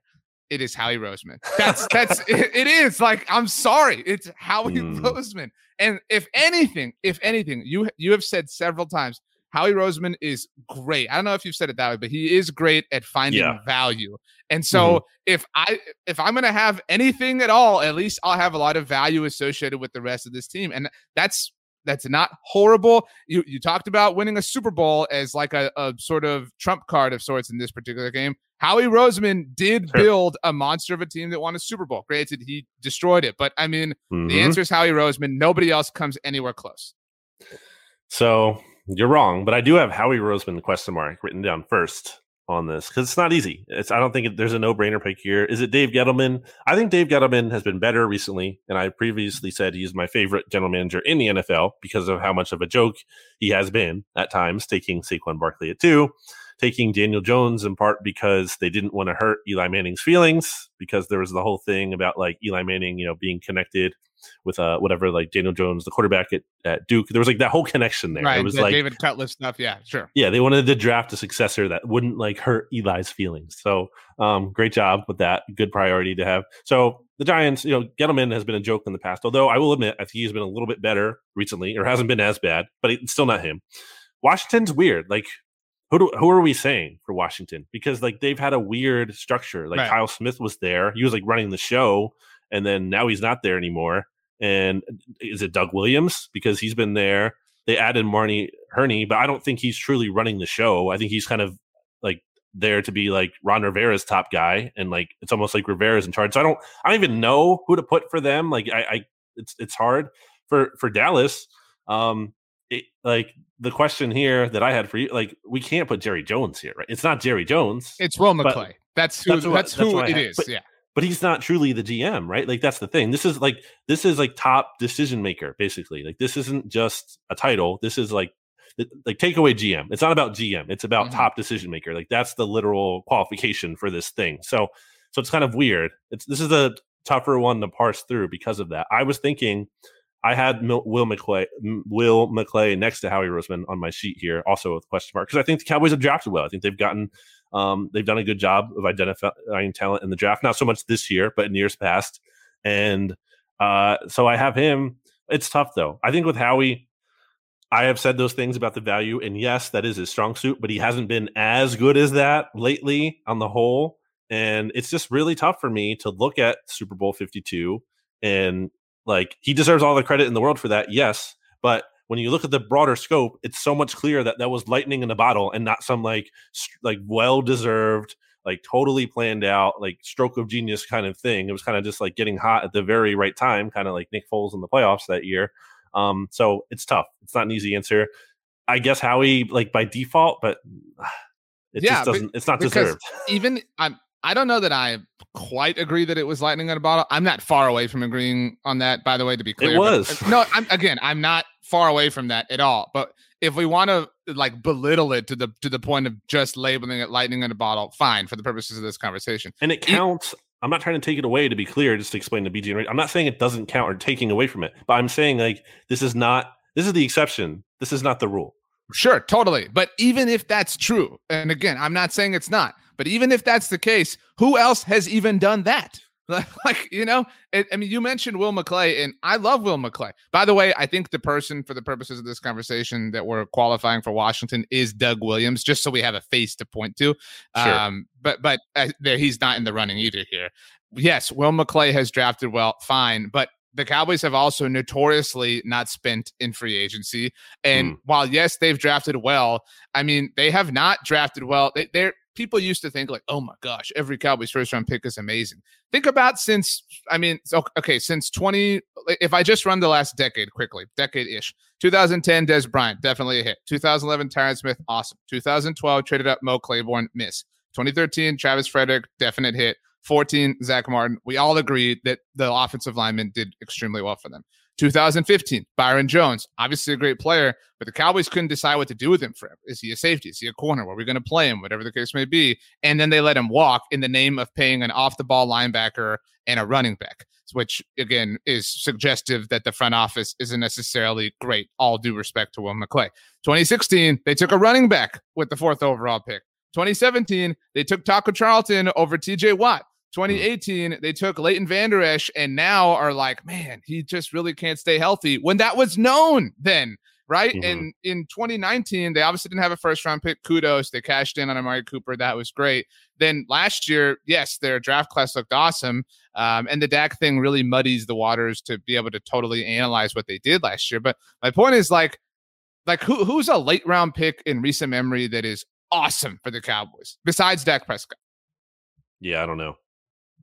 it is Howie Roseman. That's that's it, it is like I'm sorry, it's Howie mm. Roseman. And if anything, if anything, you you have said several times, Howie Roseman is great. I don't know if you've said it that way, but he is great at finding yeah. value. And so mm-hmm. if I if I'm gonna have anything at all, at least I'll have a lot of value associated with the rest of this team. And that's that's not horrible. You you talked about winning a Super Bowl as like a, a sort of trump card of sorts in this particular game. Howie Roseman did sure. build a monster of a team that won a Super Bowl. Granted, he destroyed it, but I mean, mm-hmm. the answer is Howie Roseman. Nobody else comes anywhere close. So you're wrong, but I do have Howie Roseman question mark written down first on this because it's not easy. It's I don't think it, there's a no brainer pick here. Is it Dave Gettleman? I think Dave Gettleman has been better recently, and I previously said he's my favorite general manager in the NFL because of how much of a joke he has been at times, taking Saquon Barkley at two taking Daniel Jones in part because they didn't want to hurt Eli Manning's feelings because there was the whole thing about like Eli Manning, you know, being connected with uh whatever like Daniel Jones, the quarterback at, at Duke. There was like that whole connection there. Right, it was the like David Cutcliffe stuff. Yeah, sure. Yeah, they wanted to draft a successor that wouldn't like hurt Eli's feelings. So um great job with that. Good priority to have. So the Giants, you know, Gettleman has been a joke in the past, although I will admit I think he's been a little bit better recently, or hasn't been as bad, but it's still not him. Washington's weird. Like who do, who are we saying for Washington? Because like they've had a weird structure. Like right. Kyle Smith was there, he was like running the show, and then now he's not there anymore. And is it Doug Williams because he's been there? They added Marty Hurney, but I don't think he's truly running the show. I think he's kind of like there to be like Ron Rivera's top guy, and like it's almost like Rivera's in charge. So I don't I don't even know who to put for them. Like I, I it's it's hard for for Dallas. Um, it, like the question here that I had for you, like we can't put Jerry Jones here, right? It's not Jerry Jones. It's Will McClay. That's who. That's, what, that's who it is. But, yeah. But he's not truly the GM, right? Like that's the thing. This is like this is like top decision maker, basically. Like this isn't just a title. This is like like take away GM. It's not about GM. It's about mm-hmm. top decision maker. Like that's the literal qualification for this thing. So so it's kind of weird. It's this is a tougher one to parse through because of that. I was thinking I had Will McClay, Will McClay next to Howie Roseman on my sheet here, also with a question mark, because I think the Cowboys have drafted well. I think they've gotten, um, they've done a good job of identifying talent in the draft. Not so much this year, but in years past. And uh, so I have him. It's tough though. I think with Howie, I have said those things about the value, and yes, that is his strong suit, but he hasn't been as good as that lately on the whole. And it's just really tough for me to look at Super Bowl 52 and like he deserves all the credit in the world for that, yes. But when you look at the broader scope, it's so much clearer that that was lightning in a bottle and not some like like well deserved, like totally planned out, like stroke of genius kind of thing. It was kind of just like getting hot at the very right time, kind of like Nick Foles in the playoffs that year. Um, so it's tough. It's not an easy answer. I guess Howie like by default, but it yeah, just doesn't. It's not deserved. Even I'm I don't know that I quite agree that it was lightning in a bottle. I'm not far away from agreeing on that, by the way, to be clear. It was. But, no, I'm again, I'm not far away from that at all. But if we want to like belittle it to the to the point of just labeling it lightning in a bottle, fine for the purposes of this conversation. And it counts. It, I'm not trying to take it away to be clear, just to explain the BG. I'm not saying it doesn't count or taking away from it, but I'm saying like this is not this is the exception. This is not the rule. Sure, totally. But even if that's true, and again, I'm not saying it's not, but even if that's the case, who else has even done that? like you know it, i mean you mentioned will mcclay and i love will mcclay by the way i think the person for the purposes of this conversation that we're qualifying for washington is doug williams just so we have a face to point to sure. um but but uh, there, he's not in the running either here yes will mcclay has drafted well fine but the Cowboys have also notoriously not spent in free agency. And mm. while yes, they've drafted well, I mean, they have not drafted well. They, they're people used to think like, oh my gosh, every Cowboys first round pick is amazing. Think about since, I mean, okay, since 20, if I just run the last decade quickly, decade ish, 2010, Dez Bryant, definitely a hit. 2011, Tyron Smith, awesome. 2012, traded up Mo Claiborne, miss. 2013, Travis Frederick, definite hit. 14, Zack Martin. We all agreed that the offensive lineman did extremely well for them. 2015, Byron Jones, obviously a great player, but the Cowboys couldn't decide what to do with him forever. Is he a safety? Is he a corner? Where are we going to play him? Whatever the case may be. And then they let him walk in the name of paying an off the ball linebacker and a running back, which again is suggestive that the front office isn't necessarily great. All due respect to Will McClay. 2016, they took a running back with the fourth overall pick. 2017, they took Taco Charlton over TJ Watt. 2018, they took Leighton Vander Esch and now are like, man, he just really can't stay healthy when that was known then, right? Mm-hmm. And in 2019, they obviously didn't have a first round pick. Kudos. They cashed in on Amari Cooper. That was great. Then last year, yes, their draft class looked awesome. Um, and the Dak thing really muddies the waters to be able to totally analyze what they did last year. But my point is like, like who who's a late round pick in recent memory that is awesome for the Cowboys besides Dak Prescott? Yeah, I don't know.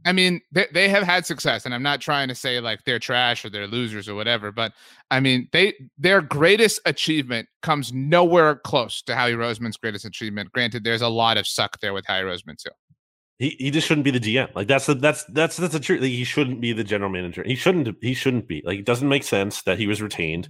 I mean, they, they have had success, and I'm not trying to say like they're trash or they're losers or whatever, but I mean, they their greatest achievement comes nowhere close to Howie Roseman's greatest achievement. Granted, there's a lot of suck there with Howie Roseman too. He, he just shouldn't be the GM. Like that's the that's that's that's the truth. Like, he shouldn't be the general manager. He shouldn't he shouldn't be. Like it doesn't make sense that he was retained.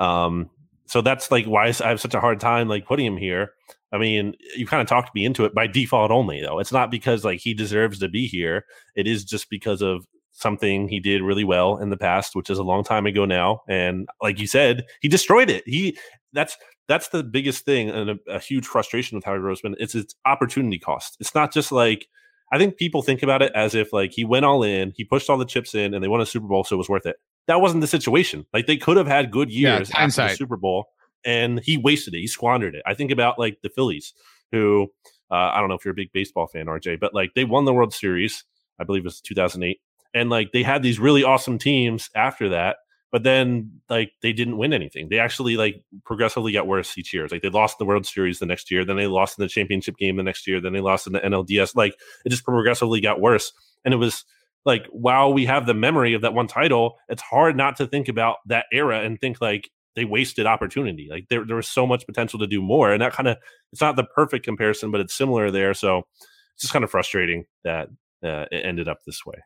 Um, so that's like why I have such a hard time like putting him here. I mean, you kind of talked me into it by default only, though. It's not because like he deserves to be here. It is just because of something he did really well in the past, which is a long time ago now. And like you said, he destroyed it. He that's that's the biggest thing and a, a huge frustration with Howie Roseman. It's its opportunity cost. It's not just like I think people think about it as if like he went all in, he pushed all the chips in, and they won a Super Bowl, so it was worth it. That wasn't the situation. Like they could have had good years yeah, after the Super Bowl and he wasted it. He squandered it. I think about like the Phillies, who uh, I don't know if you're a big baseball fan, RJ, but like they won the World Series. I believe it was 2008, and like they had these really awesome teams after that. But then, like they didn't win anything. They actually like progressively got worse each year. Like they lost the World Series the next year, then they lost in the championship game the next year, then they lost in the NLDS. Like it just progressively got worse. And it was like while we have the memory of that one title, it's hard not to think about that era and think like they wasted opportunity. Like there, there was so much potential to do more, and that kind of it's not the perfect comparison, but it's similar there. So it's just kind of frustrating that uh, it ended up this way.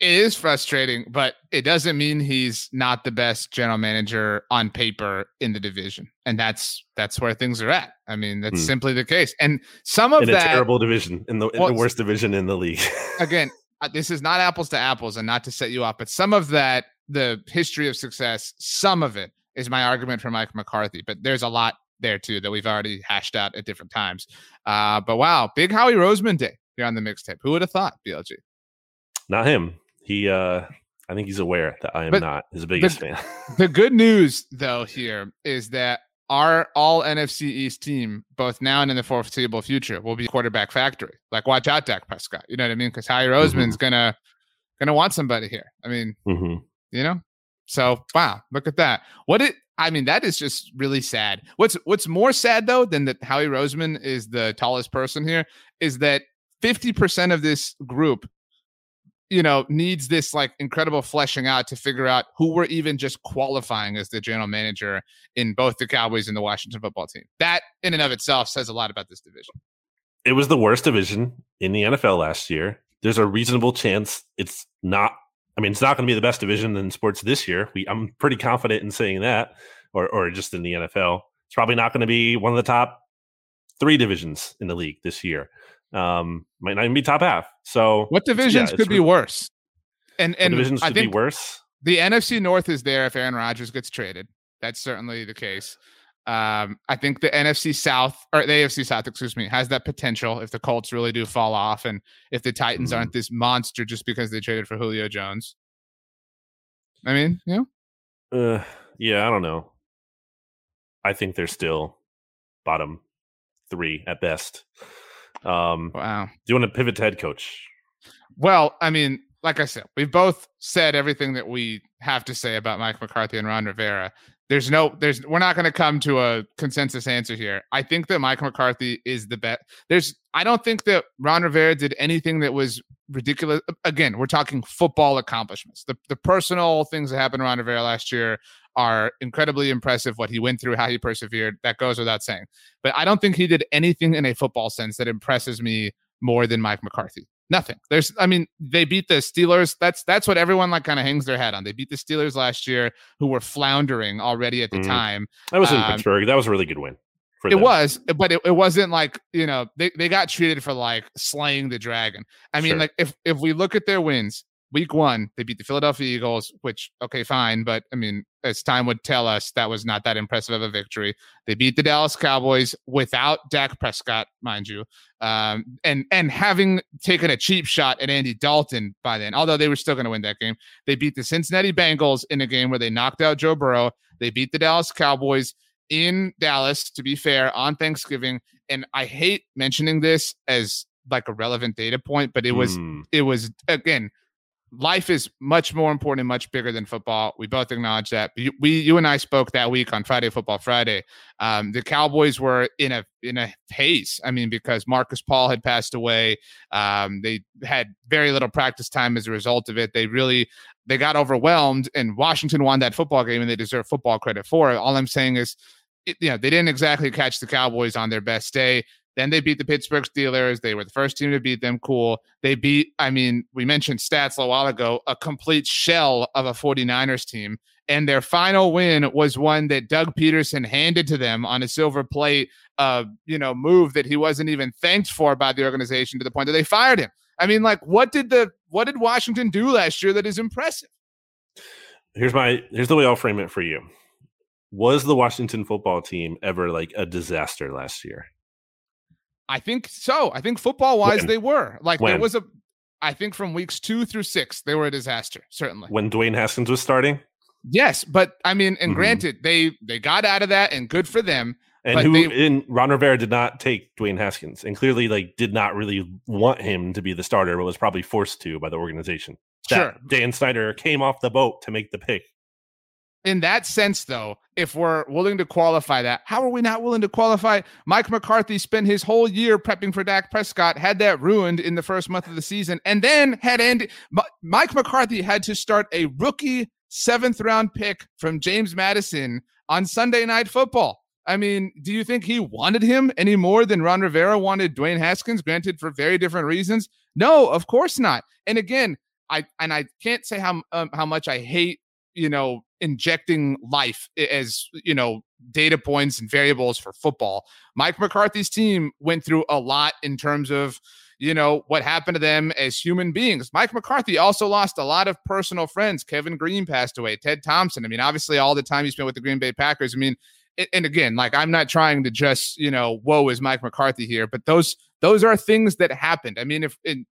It is frustrating, but it doesn't mean he's not the best general manager on paper in the division, and that's that's where things are at. I mean, that's hmm. simply the case. And some of in that terrible division in the, in well, the worst division in the league. again, this is not apples to apples, and not to set you up, but some of that the history of success, some of it is my argument for Mike McCarthy. But there's a lot there too that we've already hashed out at different times. Uh, but wow, big Howie Roseman day here on the mixtape. Who would have thought, BLG? Not him. He uh I think he's aware that I am but not his biggest the, fan. the good news, though, here is that our all NFC East team, both now and in the foreseeable future, will be quarterback factory. Like, watch out, Dak Prescott. You know what I mean? Because Howie Roseman's mm-hmm. gonna gonna want somebody here. I mean, mm-hmm. you know. So wow, look at that. What it? I mean, that is just really sad. What's what's more sad though than that Howie Roseman is the tallest person here is that fifty percent of this group you know, needs this like incredible fleshing out to figure out who we're even just qualifying as the general manager in both the Cowboys and the Washington football team. That in and of itself says a lot about this division. It was the worst division in the NFL last year. There's a reasonable chance it's not I mean, it's not going to be the best division in sports this year. We I'm pretty confident in saying that or or just in the NFL. It's probably not going to be one of the top 3 divisions in the league this year um, might not even be top half. So what divisions yeah, could be worse? And and divisions could be worse. The NFC North is there if Aaron Rodgers gets traded. That's certainly the case. Um, I think the NFC South or the AFC South, excuse me, has that potential if the Colts really do fall off and if the Titans mm-hmm. aren't this monster just because they traded for Julio Jones. I mean, you know? Uh, yeah, I don't know. I think they're still bottom three at best. Um, wow. Do you want to pivot to head coach? Well, I mean, like I said, we've both said everything that we have to say about Mike McCarthy and Ron Rivera. There's no, there's, we're not going to come to a consensus answer here. I think that Mike McCarthy is the best. There's, I don't think that Ron Rivera did anything that was ridiculous. Again, we're talking football accomplishments. The the personal things that happened to Ron Rivera last year are incredibly impressive. What he went through, how he persevered, that goes without saying. But I don't think he did anything in a football sense that impresses me more than Mike McCarthy. Nothing. There's, I mean, they beat the Steelers. That's that's what everyone like kind of hangs their hat on. They beat the Steelers last year, who were floundering already at the mm. time. That was in um, Pittsburgh. That was a really good win. it them. was, but it, it wasn't like you know they, they got treated for like slaying the dragon. I mean, sure. like if if we look at their wins, week one, they beat the Philadelphia Eagles, which, okay, fine. But I mean, as time would tell us, that was not that impressive of a victory. They beat the Dallas Cowboys without Dak Prescott, mind you. Um, and, and having taken a cheap shot at Andy Dalton by then, although they were still going to win that game, they beat the Cincinnati Bengals in a game where they knocked out Joe Burrow. They beat the Dallas Cowboys in Dallas, to be fair, on Thanksgiving. And I hate mentioning this as like a relevant data point, but it was, mm. it was again, life is much more important and much bigger than football. We both acknowledge that. We, you and I spoke that week on Friday Football Friday. Um, the Cowboys were in a in a haze. I mean, because Marcus Paul had passed away. Um, they had very little practice time as a result of it. They really they got overwhelmed, and Washington won that football game, and they deserve football credit for it. All I'm saying is. It, you know, they didn't exactly catch the Cowboys on their best day. Then they beat the Pittsburgh Steelers. They were the first team to beat them. Cool. They beat, I mean, we mentioned stats a while ago, a complete shell of a 49ers team. And their final win was one that Doug Pederson handed to them on a silver plate, uh, you know, move that he wasn't even thanked for by the organization to the point that they fired him. I mean, like, what did the what did Washington do last year that is impressive? Here's my here's the way I'll frame it for you. Was the Washington football team ever like a disaster last year? I think so. I think football wise, they were like when? there was a. I think from weeks two through six, they were a disaster. Certainly when Dwayne Haskins was starting. Yes, but I mean, and mm-hmm. granted, they they got out of that, and good for them. And who they, in Ron Rivera did not take Dwayne Haskins, and clearly, like, did not really want him to be the starter, but was probably forced to by the organization. That sure. Dan Snyder came off the boat to make the pick in that sense, though, if we're willing to qualify that, how are we not willing to qualify? Mike McCarthy spent his whole year prepping for Dak Prescott, had that ruined in the first month of the season, and then had Andy. Mike McCarthy had to start a rookie seventh round pick from James Madison on Sunday Night Football. I mean, do you think he wanted him any more than Ron Rivera wanted Dwayne Haskins? Granted, for very different reasons. No, of course not. And again, I and I can't say how um, how much I hate you know, injecting life as, you know, data points and variables for football. Mike McCarthy's team went through a lot in terms of, you know, what happened to them as human beings. Mike McCarthy also lost a lot of personal friends. Kevin Greene passed away, Ted Thompson. I mean, obviously, all the time he spent with the Green Bay Packers. I mean, and again, like I'm not trying to just, you know, woe is Mike McCarthy here, but those those are things that happened. I mean, if in,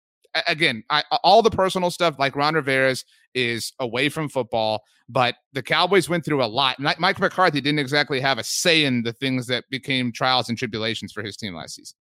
again, I, all the personal stuff like Ron Rivera's is away from football. But the Cowboys went through a lot. Mike McCarthy didn't exactly have a say in the things that became trials and tribulations for his team last season.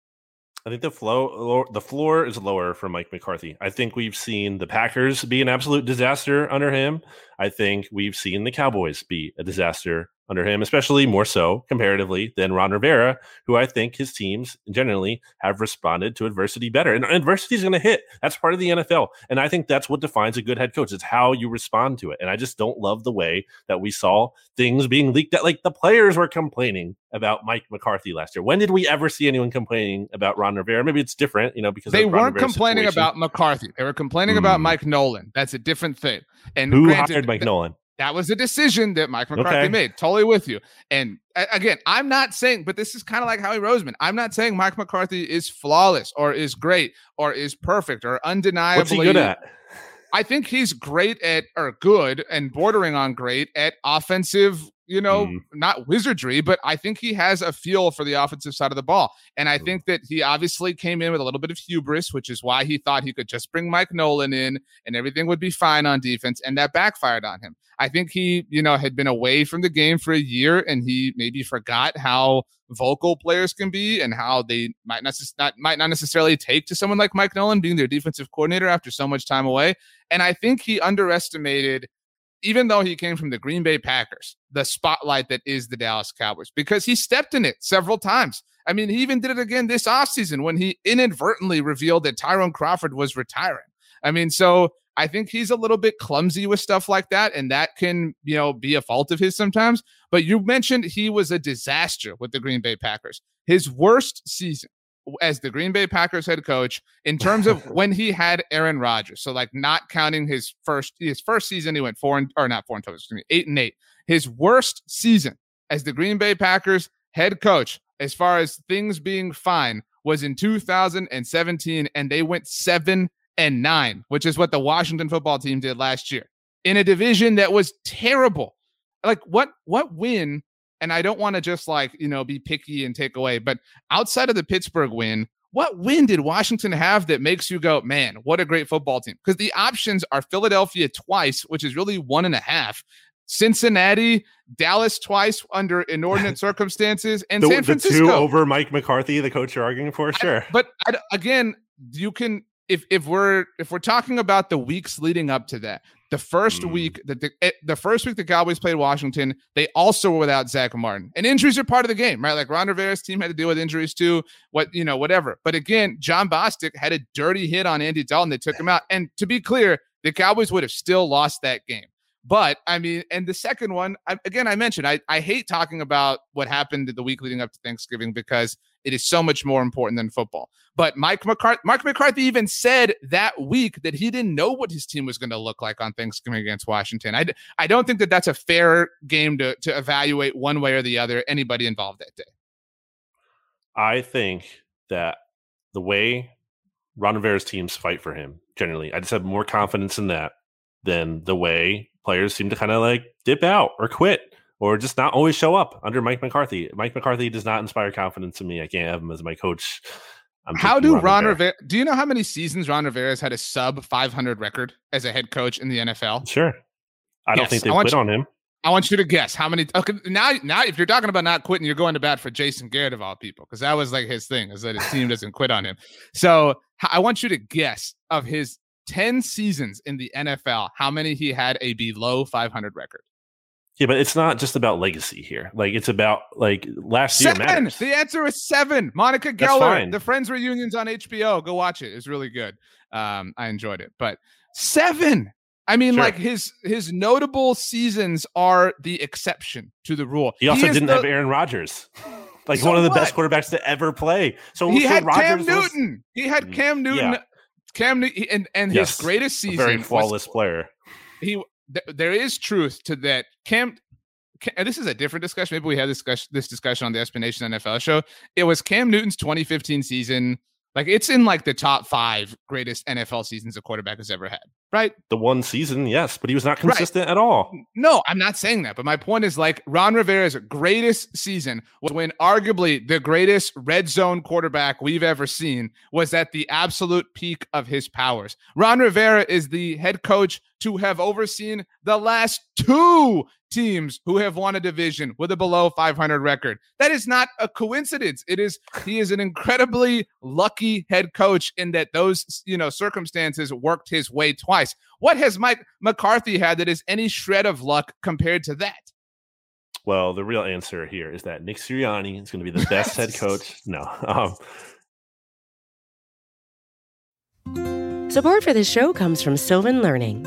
I think the flow, the floor is lower for Mike McCarthy. I think we've seen the Packers be an absolute disaster under him. I think we've seen the Cowboys be a disaster under him, especially more so comparatively than Ron Rivera, who I think his teams generally have responded to adversity better. And adversity is going to hit. That's part of the NFL. And I think that's what defines a good head coach. It's how you respond to it. And I just don't love the way that we saw things being leaked out. Like the players were complaining about Mike McCarthy last year. When did we ever see anyone complaining about Ron Rivera? Maybe it's different, you know, because they weren't complaining situation. about McCarthy. They were complaining mm. about hmm. Mike Nolan. That's a different thing. And who granted, hired Mike Nolan? That was a decision that Mike McCarthy okay. made. Totally with you. And again, I'm not saying, but this is kind of like Howie Roseman. I'm not saying Mike McCarthy is flawless or is great or is perfect or undeniably. What's he good at? I think he's great at or good and bordering on great at offensive you know, mm. not wizardry, but I think he has a feel for the offensive side of the ball. And I think that he obviously came in with a little bit of hubris, which is why he thought he could just bring Mike Nolan in and everything would be fine on defense. And that backfired on him. I think he, you know, had been away from the game for a year and he maybe forgot how vocal players can be and how they might not, not might not necessarily take to someone like Mike Nolan being their defensive coordinator after so much time away. And I think he underestimated even though he came from the Green Bay Packers, the spotlight that is the Dallas Cowboys, because he stepped in it several times. I mean, he even did it again this offseason when he inadvertently revealed that Tyrone Crawford was retiring. I mean, so I think he's a little bit clumsy with stuff like that, and that can, you know, be a fault of his sometimes. But you mentioned he was a disaster with the Green Bay Packers. His worst season as the Green Bay Packers head coach in terms of when he had Aaron Rodgers. So like not counting his first his first season, he went four and or not four and total, excuse me, eight and eight. His worst season as the Green Bay Packers head coach, as far as things being fine, was in 2017, and they went seven and nine, which is what the Washington football team did last year in a division that was terrible. Like what what win and I don't want to just like, you know, be picky and take away, but outside of the Pittsburgh win, what win did Washington have that makes you go, man, what a great football team? Because the options are Philadelphia twice, which is really one and a half. Cincinnati, Dallas twice under inordinate circumstances, and the, San Francisco. The two over Mike McCarthy, the coach you're arguing for, sure. I, but I, again, you can if if we're if we're talking about the weeks leading up to that, the first mm. week that the eh, the first week the Cowboys played Washington, they also were without Zack Martin. And injuries are part of the game, right? Like Ron Rivera's team had to deal with injuries too. What you know, whatever. But again, Jon Bostic had a dirty hit on Andy Dalton. They took him out. And to be clear, the Cowboys would have still lost that game. But I mean, and the second one, I, again, I mentioned I, I hate talking about what happened the week leading up to Thanksgiving because it is so much more important than football. But Mike McCarthy, McCarthy even said that week that he didn't know what his team was going to look like on Thanksgiving against Washington. I, I don't think that that's a fair game to, to evaluate one way or the other anybody involved that day. I think that the way Ron Rivera's teams fight for him, generally, I just have more confidence in that than the way players seem to kind of like dip out or quit or just not always show up under Mike McCarthy. Mike McCarthy does not inspire confidence in me. I can't have him as my coach. I'm how do Ron, Ron Rivera. Do you know how many seasons Ron Rivera has had a sub 500 record as a head coach in the NFL? Sure. I don't think they quit you, on him. I want you to guess how many. Okay, now, now, if you're talking about not quitting, you're going to bat for Jason Garrett of all people, because that was like his thing, is that his team doesn't quit on him. So I want you to guess of his 10 seasons in the NFL, how many he had a below 500 record? Yeah, but it's not just about legacy here. Like it's about like last seven. year matters. The answer is seven. Monica Geller, the Friends reunions on HBO. Go watch it. It's really good. Um, I enjoyed it. But seven. I mean, sure. like his his notable seasons are the exception to the rule. He also he didn't the, have Aaron Rodgers, like so one of the what? best quarterbacks to ever play. So he had Rodgers Cam Newton. Was, he had Cam Newton. Yeah. Cam Newton, and and yes, his greatest season, very flawless was, player. He th- there is truth to that. Cam, Cam, this is a different discussion. Maybe we had this discussion, this discussion on the Explanation NFL show. It was Cam Newton's 2015 season Like it's in like the top five greatest NFL seasons a quarterback has ever had, right? The one season, yes, but he was not consistent right. at all. No, I'm not saying that. But my point is like Ron Rivera's greatest season was when arguably the greatest red zone quarterback we've ever seen was at the absolute peak of his powers. Ron Rivera is the head coach to have overseen the last two teams who have won a division with a below 500 record. That is not a coincidence. It is he is an incredibly lucky head coach in that those, you know, circumstances worked his way twice. What has Mike McCarthy had that is any shred of luck compared to that? Well, the real answer here is that Nick Sirianni is going to be the best head coach. No. Um, Support for this show comes from Sylvan Learning.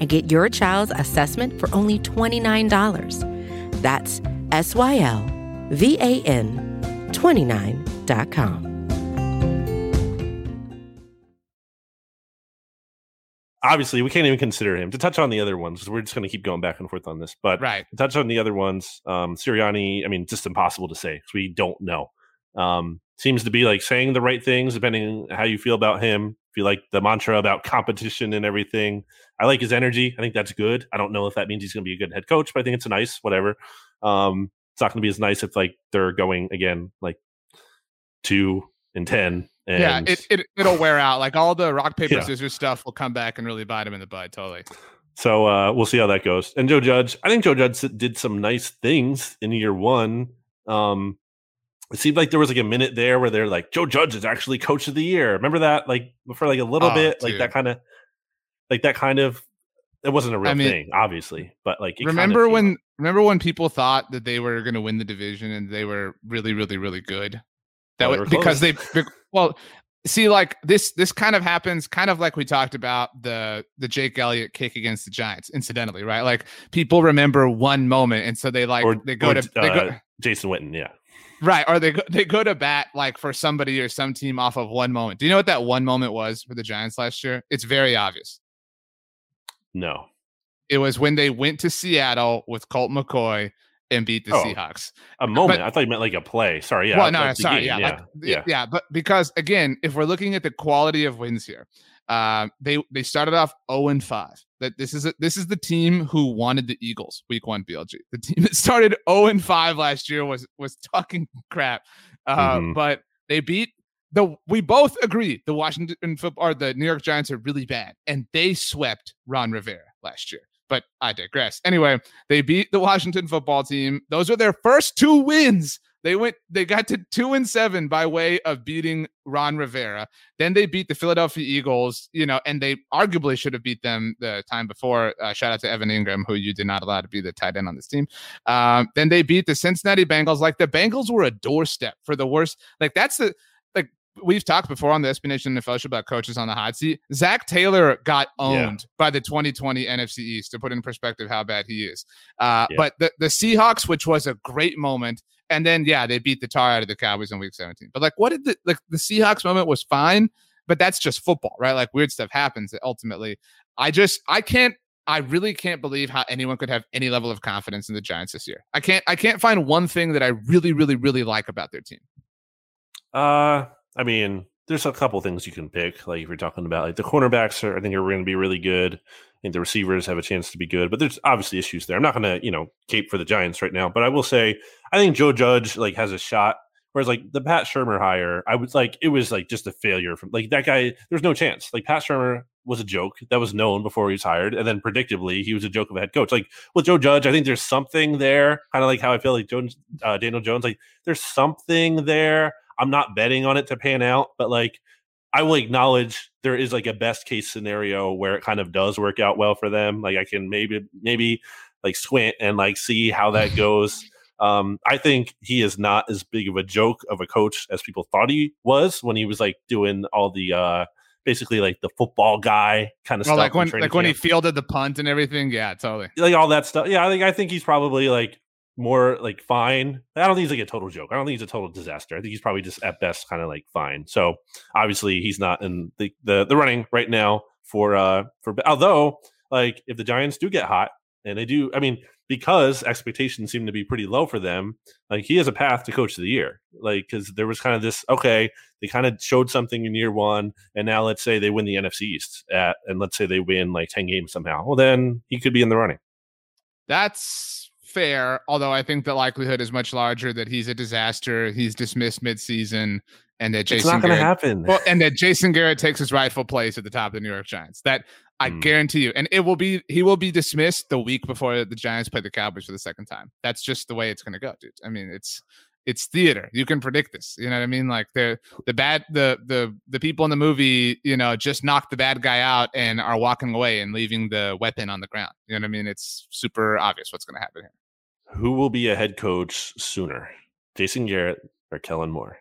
and get your child's assessment for only $29. That's S Y L V A N 29.com. Obviously, we can't even consider him to touch on the other ones. We're just going to keep going back and forth on this, but right. to touch on the other ones, um, Sirianni. I mean, just impossible to say because we don't know. Um, seems to be like saying the right things depending on how you feel about him. If you like the mantra about competition and everything, I like his energy. I think that's good. I don't know if that means he's going to be a good head coach, but I think it's nice. Whatever. Um, it's not going to be as nice if like they're going again like two and ten. And, yeah, it, it it'll wear out. Like all the rock paper yeah. scissors stuff will come back and really bite him in the butt. Totally. So uh, we'll see how that goes. And Joe Judge, I think Joe Judge did some nice things in year one. Um, it seemed like there was like a minute there where they're like Joe Judge is actually coach of the year. Remember that? Like for like a little oh, bit, dude. like that kind of, like that kind of. It wasn't a real I mean, thing, obviously, but like remember kind of when remember when people thought that they were going to win the division and they were really, really, really good. That was because they well see like this this kind of happens kind of like we talked about the the Jake Elliott kick against the Giants incidentally right like people remember one moment and so they like or, they go to uh, they go, Jason Witten yeah Right. Or they go, they go to bat like for somebody or some team off of one moment. Do you know what that one moment was for the Giants last year? It's very obvious. No. It was when they went to Seattle with Colt McCoy and beat the oh, Seahawks. A moment. But, I thought you meant like a play. Sorry. Yeah. Well, no, sorry. Yeah, yeah, like, yeah. Yeah. But because again, if we're looking at the quality of wins here, uh, they they started off 0 and 5. That this is a, this is the team who wanted the Eagles week one BLG. The team that started 0 and 5 last year was was talking crap. Uh, mm-hmm. but they beat the we both agree the Washington football or the New York Giants are really bad and they swept Ron Rivera last year. But I digress. Anyway, they beat the Washington football team. Those are their first two wins they went, they got to two and seven by way of beating Ron Rivera. Then they beat the Philadelphia Eagles, you know, and they arguably should have beat them the time before. Uh, shout out to Evan Engram who you did not allow to be the tight end on this team. Um, then they beat the Cincinnati Bengals. Like the Bengals were a doorstep for the worst. Like that's the we've talked before on the SB Nation and Fellowship about coaches on the hot seat. Zac Taylor got owned yeah. by the 2020 NFC East to put in perspective how bad he is. Uh, yeah. But the, the Seahawks, which was a great moment, and then yeah, they beat the tar out of the Cowboys in Week 17. But like, what did the like the Seahawks moment was fine, but that's just football, right? Like weird stuff happens. Ultimately, I just I can't. I really can't believe how anyone could have any level of confidence in the Giants this year. I can't. I can't find one thing that I really, really, really like about their team. Uh, I mean, there's a couple things you can pick. Like if you're talking about like the cornerbacks, are I think are going to be really good. I think the receivers have a chance to be good, but there's obviously issues there. I'm not going to, you know, cape for the Giants right now, but I will say I think Joe Judge like has a shot Whereas like the Pat Shurmur hire, I was like, it was like just a failure from like that guy. There's no chance. Like Pat Shurmur was a joke that was known before he was hired, and then predictably he was a joke of a head coach. Like with Joe Judge, I think there's something there, kind of like how I feel like Jones, uh, Daniel Jones. Like there's something there. I'm not betting on it to pan out, but like I will acknowledge there is like a best case scenario where it kind of does work out well for them. Like I can maybe maybe like squint and like see how that goes. Um, I think he is not as big of a joke of a coach as people thought he was when he was like doing all the uh basically like the football guy kind of well, stuff. like when like when he fielded the punt and everything. Yeah, totally. Like all that stuff. Yeah, I think I think he's probably like more like fine. I don't think he's like a total joke. I don't think he's a total disaster. I think he's probably just at best kind of like fine. So obviously he's not in the, the the running right now for uh for although like if the Giants do get hot and they do, I mean because expectations seem to be pretty low for them, like he has a path to coach of the year. Like because there was kind of this okay, they kind of showed something in year one, and now let's say they win the NFC East at, and let's say they win like ten games somehow. Well, then he could be in the running. That's fair, although I think the likelihood is much larger that he's a disaster. He's dismissed midseason, and that Jason it's not going to happen. Well, and that Jason Garrett takes his rightful place at the top of the New York Giants. That I mm. guarantee you, and it will be he will be dismissed the week before the Giants play the Cowboys for the second time. That's just the way it's going to go, dude. I mean, it's it's theater. You can predict this. You know what I mean? Like the the bad the the the people in the movie, you know, just knock the bad guy out and are walking away and leaving the weapon on the ground. You know what I mean? It's super obvious what's going to happen here. Who will be a head coach sooner, Jason Garrett or Kellen Moore?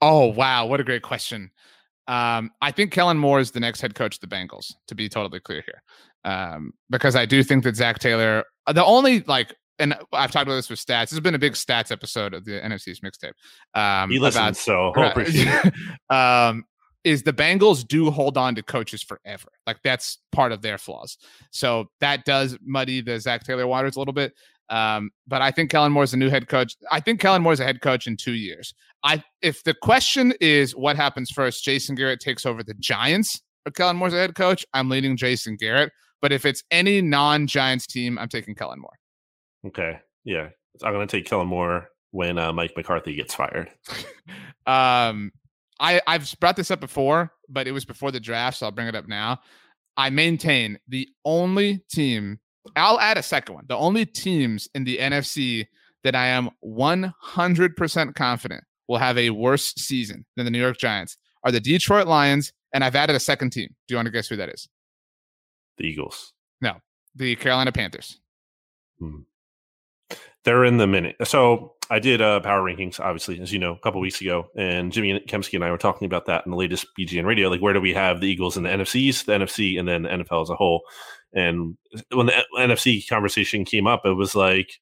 Oh wow, what a great question. Um, I think Kellen Moore is the next head coach of the Bengals. To be totally clear here, um, because I do think that Zac Taylor, the only like, and I've talked about this with stats. This has been a big stats episode of the NFC's mixtape. Um, he listens, about, so appreciate um, is the Bengals do hold on to coaches forever. Like that's part of their flaws. So that does muddy the Zac Taylor waters a little bit. Um, but I think Kellen Moore is a new head coach. I think Kellen Moore is a head coach in two years. I if the question is what happens first, Jason Garrett takes over the Giants or Kellen Moore's a head coach. I'm leading Jason Garrett. But if it's any non-Giants team, I'm taking Kellen Moore. Okay, yeah, I'm going to take Kellen Moore when uh, Mike McCarthy gets fired. um, I I've brought this up before, but it was before the draft, so I'll bring it up now. I maintain the only team I'll add a second one. The only teams in the NFC that I am 100% confident will have a worse season than the New York Giants are the Detroit Lions, and I've added a second team. Do you want to guess who that is? The Eagles. No, the Carolina Panthers. Hmm. They're in the minute. So I did uh, power rankings, obviously, as you know, a couple weeks ago, and Jimmy Kempski and I were talking about that in the latest BGN radio. Like, where do we have the Eagles in the NFC East, the NFC, and then the NFL as a whole? And when the NFC conversation came up, it was like,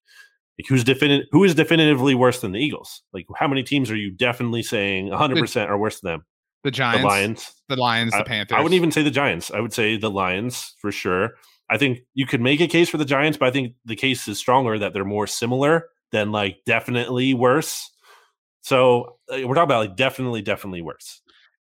like who's definite who is definitively worse than the Eagles? Like how many teams are you definitely saying 100% are worse than them? The Giants, the Lions, the Lions, the Panthers. I wouldn't even say the Giants. I would say the Lions for sure. I think you could make a case for the Giants, but I think the case is stronger that they're more similar than like definitely worse. So uh, we're talking about like definitely, definitely worse.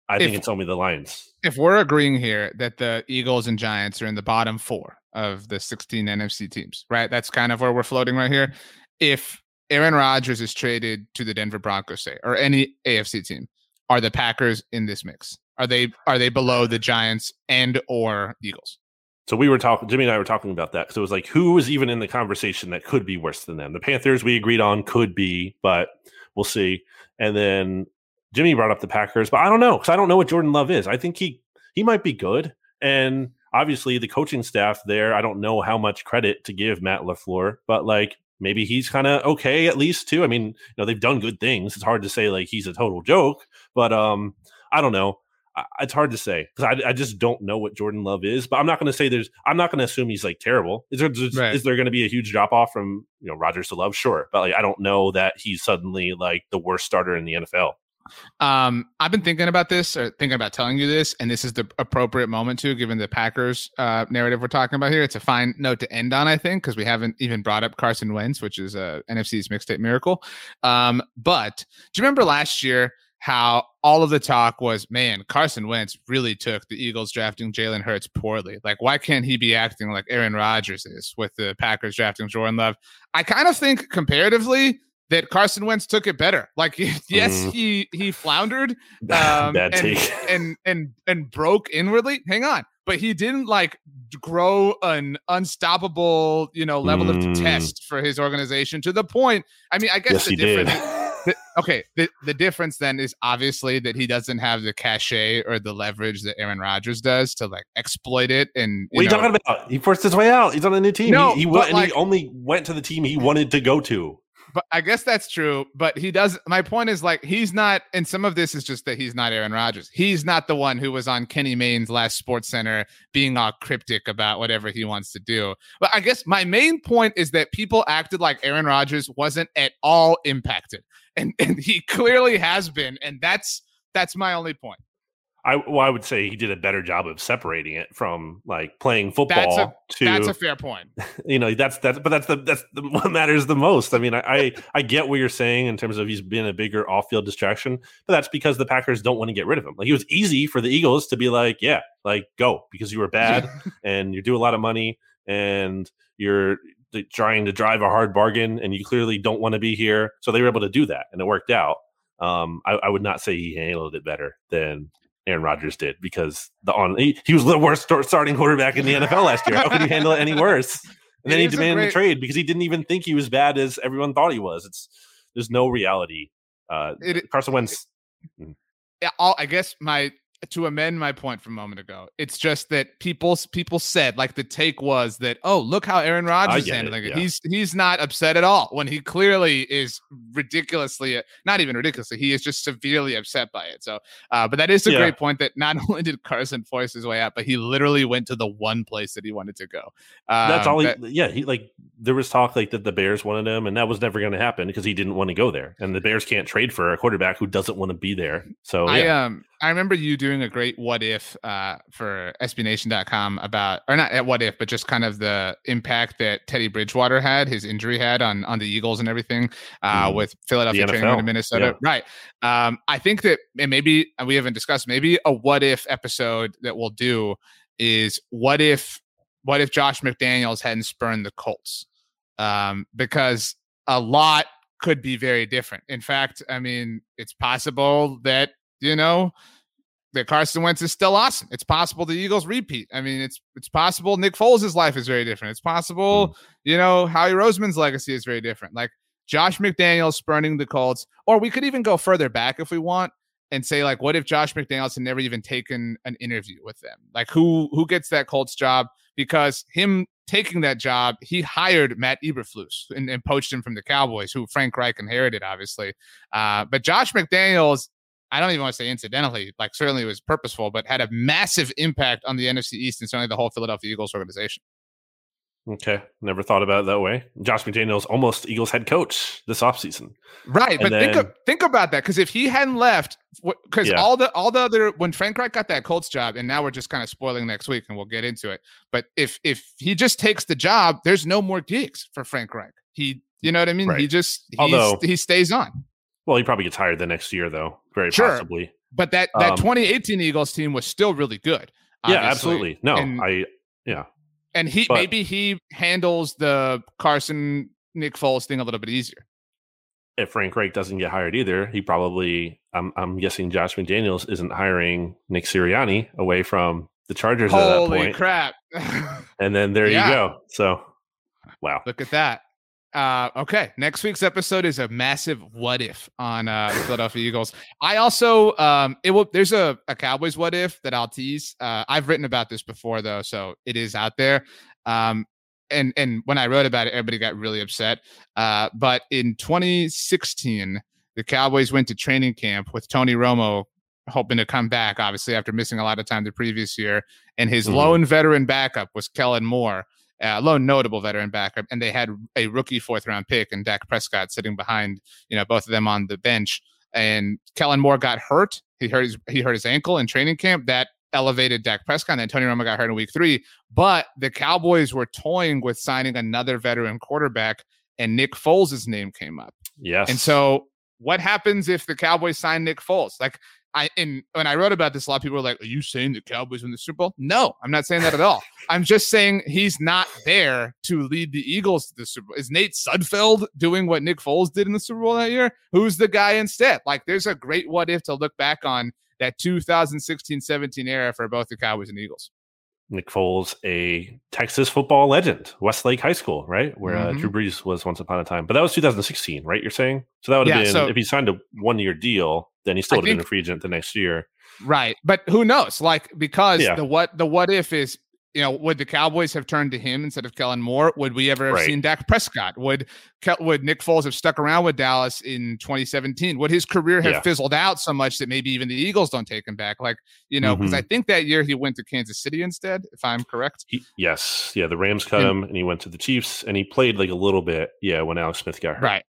I if, think it's only the Lions. If we're agreeing here that the Eagles and Giants are in the bottom four of the 16 NFC teams, right? That's kind of where we're floating right here. If Aaron Rodgers is traded to the Denver Broncos, say, or any AFC team, are the Packers in this mix? Are they are they below the Giants and or Eagles? So we were talking, Jimmy and I were talking about that because it was like, who was even in the conversation that could be worse than them? The Panthers we agreed on could be, but we'll see. And then Jimmy brought up the Packers, but I don't know because I don't know what Jordan Love is. I think he he might be good, and obviously the coaching staff there. I don't know how much credit to give Matt LaFleur, but like maybe he's kind of okay at least too. I mean, you know, they've done good things. It's hard to say like he's a total joke, but um, I don't know. I, it's hard to say because I, I just don't know what Jordan Love is. But I'm not going to say there's. I'm not going to assume he's like terrible. Is there just, right. is there going to be a huge drop off from you know Rodgers to Love? Sure, but like I don't know that he's suddenly like the worst starter in the NFL. Um, I've been thinking about this or thinking about telling you this, and this is the appropriate moment to, given the Packers uh, narrative we're talking about here. It's a fine note to end on, I think, because we haven't even brought up Carson Wentz, which is a NFC's mixtape miracle. Um, but do you remember last year how all of the talk was, man, Carson Wentz really took the Eagles drafting Jalen Hurts poorly. Like, why can't he be acting like Aaron Rodgers is with the Packers drafting Jordan Love? I kind of think comparatively that Carson Wentz took it better. Like yes, mm. he he floundered um, and, and and and broke inwardly. Hang on. But he didn't like grow an unstoppable, you know, level mm. of test for his organization to the point. I mean, I guess yes, the difference okay, the, the difference then is obviously that he doesn't have the cachet or the leverage that Aaron Rodgers does to like exploit it. And what are you talking about? He forced his way out. He's on a new team. No, he, he, went, like, he only went to the team he wanted to go to but I guess that's true. But he does. My point is like he's not, and some of this is just that he's not Aaron Rodgers. He's not the one who was on Kenny Mayne's last SportsCenter being all cryptic about whatever he wants to do. But I guess my main point is that people acted like Aaron Rodgers wasn't at all impacted, and and he clearly has been, and that's that's my only point. I well, I would say he did a better job of separating it from like playing football that's a, to that's a fair point. You know, that's that's but that's the that's the what matters the most. I mean, I, I I get what you're saying in terms of he's been a bigger off-field distraction, but that's because the Packers don't want to get rid of him. Like it was easy for the Eagles to be like, yeah, like go because you were bad and you do a lot of money and you're trying to drive a hard bargain and you clearly don't want to be here. So they were able to do that and it worked out. Um, I, I, would not say he handled it better than Aaron Rodgers did because the on he, he was the worst starting quarterback in the NFL last year. How could you handle it any worse? And then he demanded great... the trade because he didn't even think he was bad as everyone thought he was. It's there's no reality. Uh, it, Carson Wentz. It, mm. yeah, I guess my to amend my point from a moment ago, it's just that people people said like the take was that oh look how Aaron Rodgers is handling it. Yeah. He's he's not upset at all when he clearly is ridiculously not even ridiculously he is just severely upset by it. So, uh, but that is a yeah. great point that not only did Carson force his way out, but he literally went to the one place that he wanted to go. Um, That's all. He, that, yeah, he like there was talk like that the Bears wanted him, and that was never going to happen because he didn't want to go there, and the Bears can't trade for a quarterback who doesn't want to be there. So I um I remember you doing a great what if uh, for SBNation.com about, or not at what if, but just kind of the impact that Teddy Bridgewater had, his injury had on on the Eagles and everything uh, mm. with Philadelphia training in Minnesota. Yeah. Right. Um, I think that, and maybe we haven't discussed, maybe a what if episode that we'll do is what if, what if Josh McDaniels hadn't spurned the Colts? Um, because a lot could be very different. In fact, I mean, it's possible that you know, that Carson Wentz is still awesome. It's possible the Eagles repeat. I mean, it's it's possible Nick Foles' life is very different. It's possible, mm. you know, Howie Roseman's legacy is very different. Like Josh McDaniels spurning the Colts, or we could even go further back if we want and say like, what if Josh McDaniels had never even taken an interview with them? Like, who who gets that Colts job? Because him taking that job, he hired Matt Eberflus and, and poached him from the Cowboys, who Frank Reich inherited, obviously. Uh, but Josh McDaniels I don't even want to say incidentally, like certainly it was purposeful, but had a massive impact on the NFC East and certainly the whole Philadelphia Eagles organization. Okay. Never thought about it that way. Josh McDaniels almost Eagles head coach this offseason. Right. And but then, think, of, think about that. Cause if he hadn't left, because yeah. all the all the other when Frank Reich got that Colts job, and now we're just kind of spoiling next week and we'll get into it. But if if he just takes the job, there's no more gigs for Frank Reich. He you know what I mean? Right. He just Although, he stays on. Well, he probably gets hired the next year, though. Very sure. possibly. But that that um, 2018 Eagles team was still really good. Obviously. Yeah, absolutely. No, and, I yeah. And he but, maybe he handles the Carson Nick Foles thing a little bit easier. If Frank Reich doesn't get hired either, he probably I'm I'm guessing Josh McDaniels isn't hiring Nick Sirianni away from the Chargers Holy at that point. crap. and then there yeah. you go. So wow. Look at that. Uh, okay, next week's episode is a massive what if on uh, Philadelphia Eagles. I also um, it will there's a, a Cowboys what if that I'll tease. Uh, I've written about this before though, so it is out there. Um, and and when I wrote about it, everybody got really upset. Uh, but in 2016, the Cowboys went to training camp with Tony Romo hoping to come back, obviously after missing a lot of time the previous year, and his mm-hmm. lone veteran backup was Kellen Moore uh, lone notable veteran backup, and they had a rookie fourth round pick and Dak Prescott sitting behind, you know, both of them on the bench. And Kellen Moore got hurt. He hurt his he hurt his ankle in training camp. That elevated Dak Prescott. And Tony Romo got hurt in week three. But the Cowboys were toying with signing another veteran quarterback, and Nick Foles' name came up. Yes. And so what happens if the Cowboys sign Nick Foles? Like I and when I wrote about this, a lot of people were like, "Are you saying the Cowboys win the Super Bowl?" No, I'm not saying that at all. I'm just saying he's not there to lead the Eagles to the Super Bowl. Is Nate Sudfeld doing what Nick Foles did in the Super Bowl that year? Who's the guy instead? Like, there's a great what if to look back on that 2016-17 era for both the Cowboys and Eagles. Nick Foles, a Texas football legend, Westlake High School, right? Where uh, Mhm. Drew Brees was once upon a time. But that was 2016, right? You're saying? So that would have Yeah, been, so- if he signed a one year deal, then he still would have been a free agent the next year. Right. But who knows? Like, because Yeah. the what the what if is you know, would the Cowboys have turned to him instead of Kellen Moore? Would we ever have Right. seen Dak Prescott? Would would Nick Foles have stuck around with Dallas in 2017? Would his career have Yeah. fizzled out so much that maybe even the Eagles don't take him back? Like, you know, because Mhm. I think that year he went to Kansas City instead, if I'm correct. He, yes. Yeah. The Rams cut And- him and he went to the Chiefs and he played like a little bit. Yeah. When Alex Smith got hurt. Right.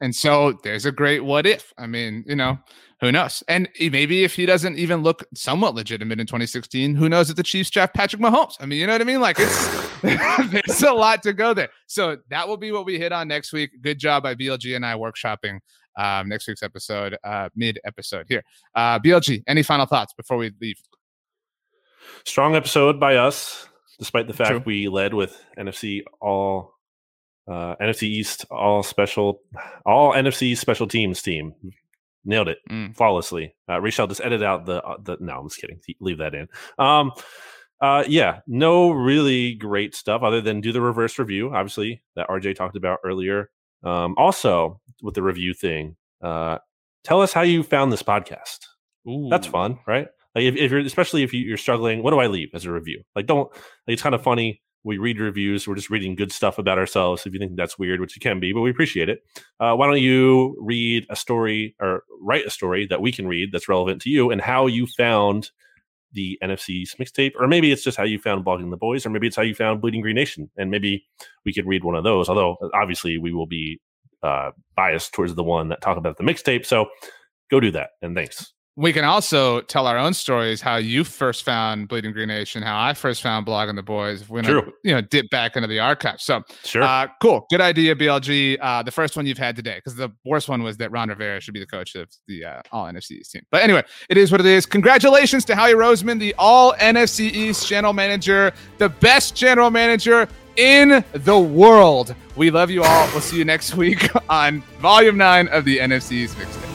And so there's a great what if. I mean, you know, who knows? And maybe if he doesn't even look somewhat legitimate in 2016, who knows if the Chiefs draft Patrick Mahomes? I mean, you know what I mean? Like it's there's a lot to go there. So that will be what we hit on next week. Good job by BLG and I workshopping um, next week's episode, uh, mid episode here. Uh, BLG, any final thoughts before we leave? Strong episode by us, despite the fact True. we led with NFC all uh, NFC East all special all NFC special teams team. Nailed it Mm. flawlessly. Uh, Rachel, just edit out the uh, the. No, I'm just kidding. Leave that in. Um, uh, yeah, no really great stuff other than do the reverse review, obviously that RJ talked about earlier. Um, also with the review thing, uh, tell us how you found this podcast. That's fun, right? Like if, if you're especially if you- you're struggling, what do I leave as a review? Like don't like it's kind of funny. We read reviews. We're just reading good stuff about ourselves. If you think that's weird, which it can be, but we appreciate it. Uh, why don't you read a story or write a story that we can read that's relevant to you and how you found the NFC East mixtape, or maybe it's just how you found blogging the boys, or maybe it's how you found Bleeding Green Nation, and maybe we could read one of those. Although obviously we will be uh, biased towards the one that talk about the mixtape. So go do that, and thanks. We can also tell our own stories, how you first found Bleeding Green Nation, how I first found Blogging the Boys. If we True. you know, dip back into the archives. So Sure. Uh, cool. Good idea, BLG. Uh, the first one you've had today, because the worst one was that Ron Rivera should be the coach of the uh, All NFC East team. But anyway, it is what it is. Congratulations to Howie Roseman, the All NFC East general manager, the best general manager in the world. We love you all. We'll see you next week on Volume 9 of the NFC East Mixtape.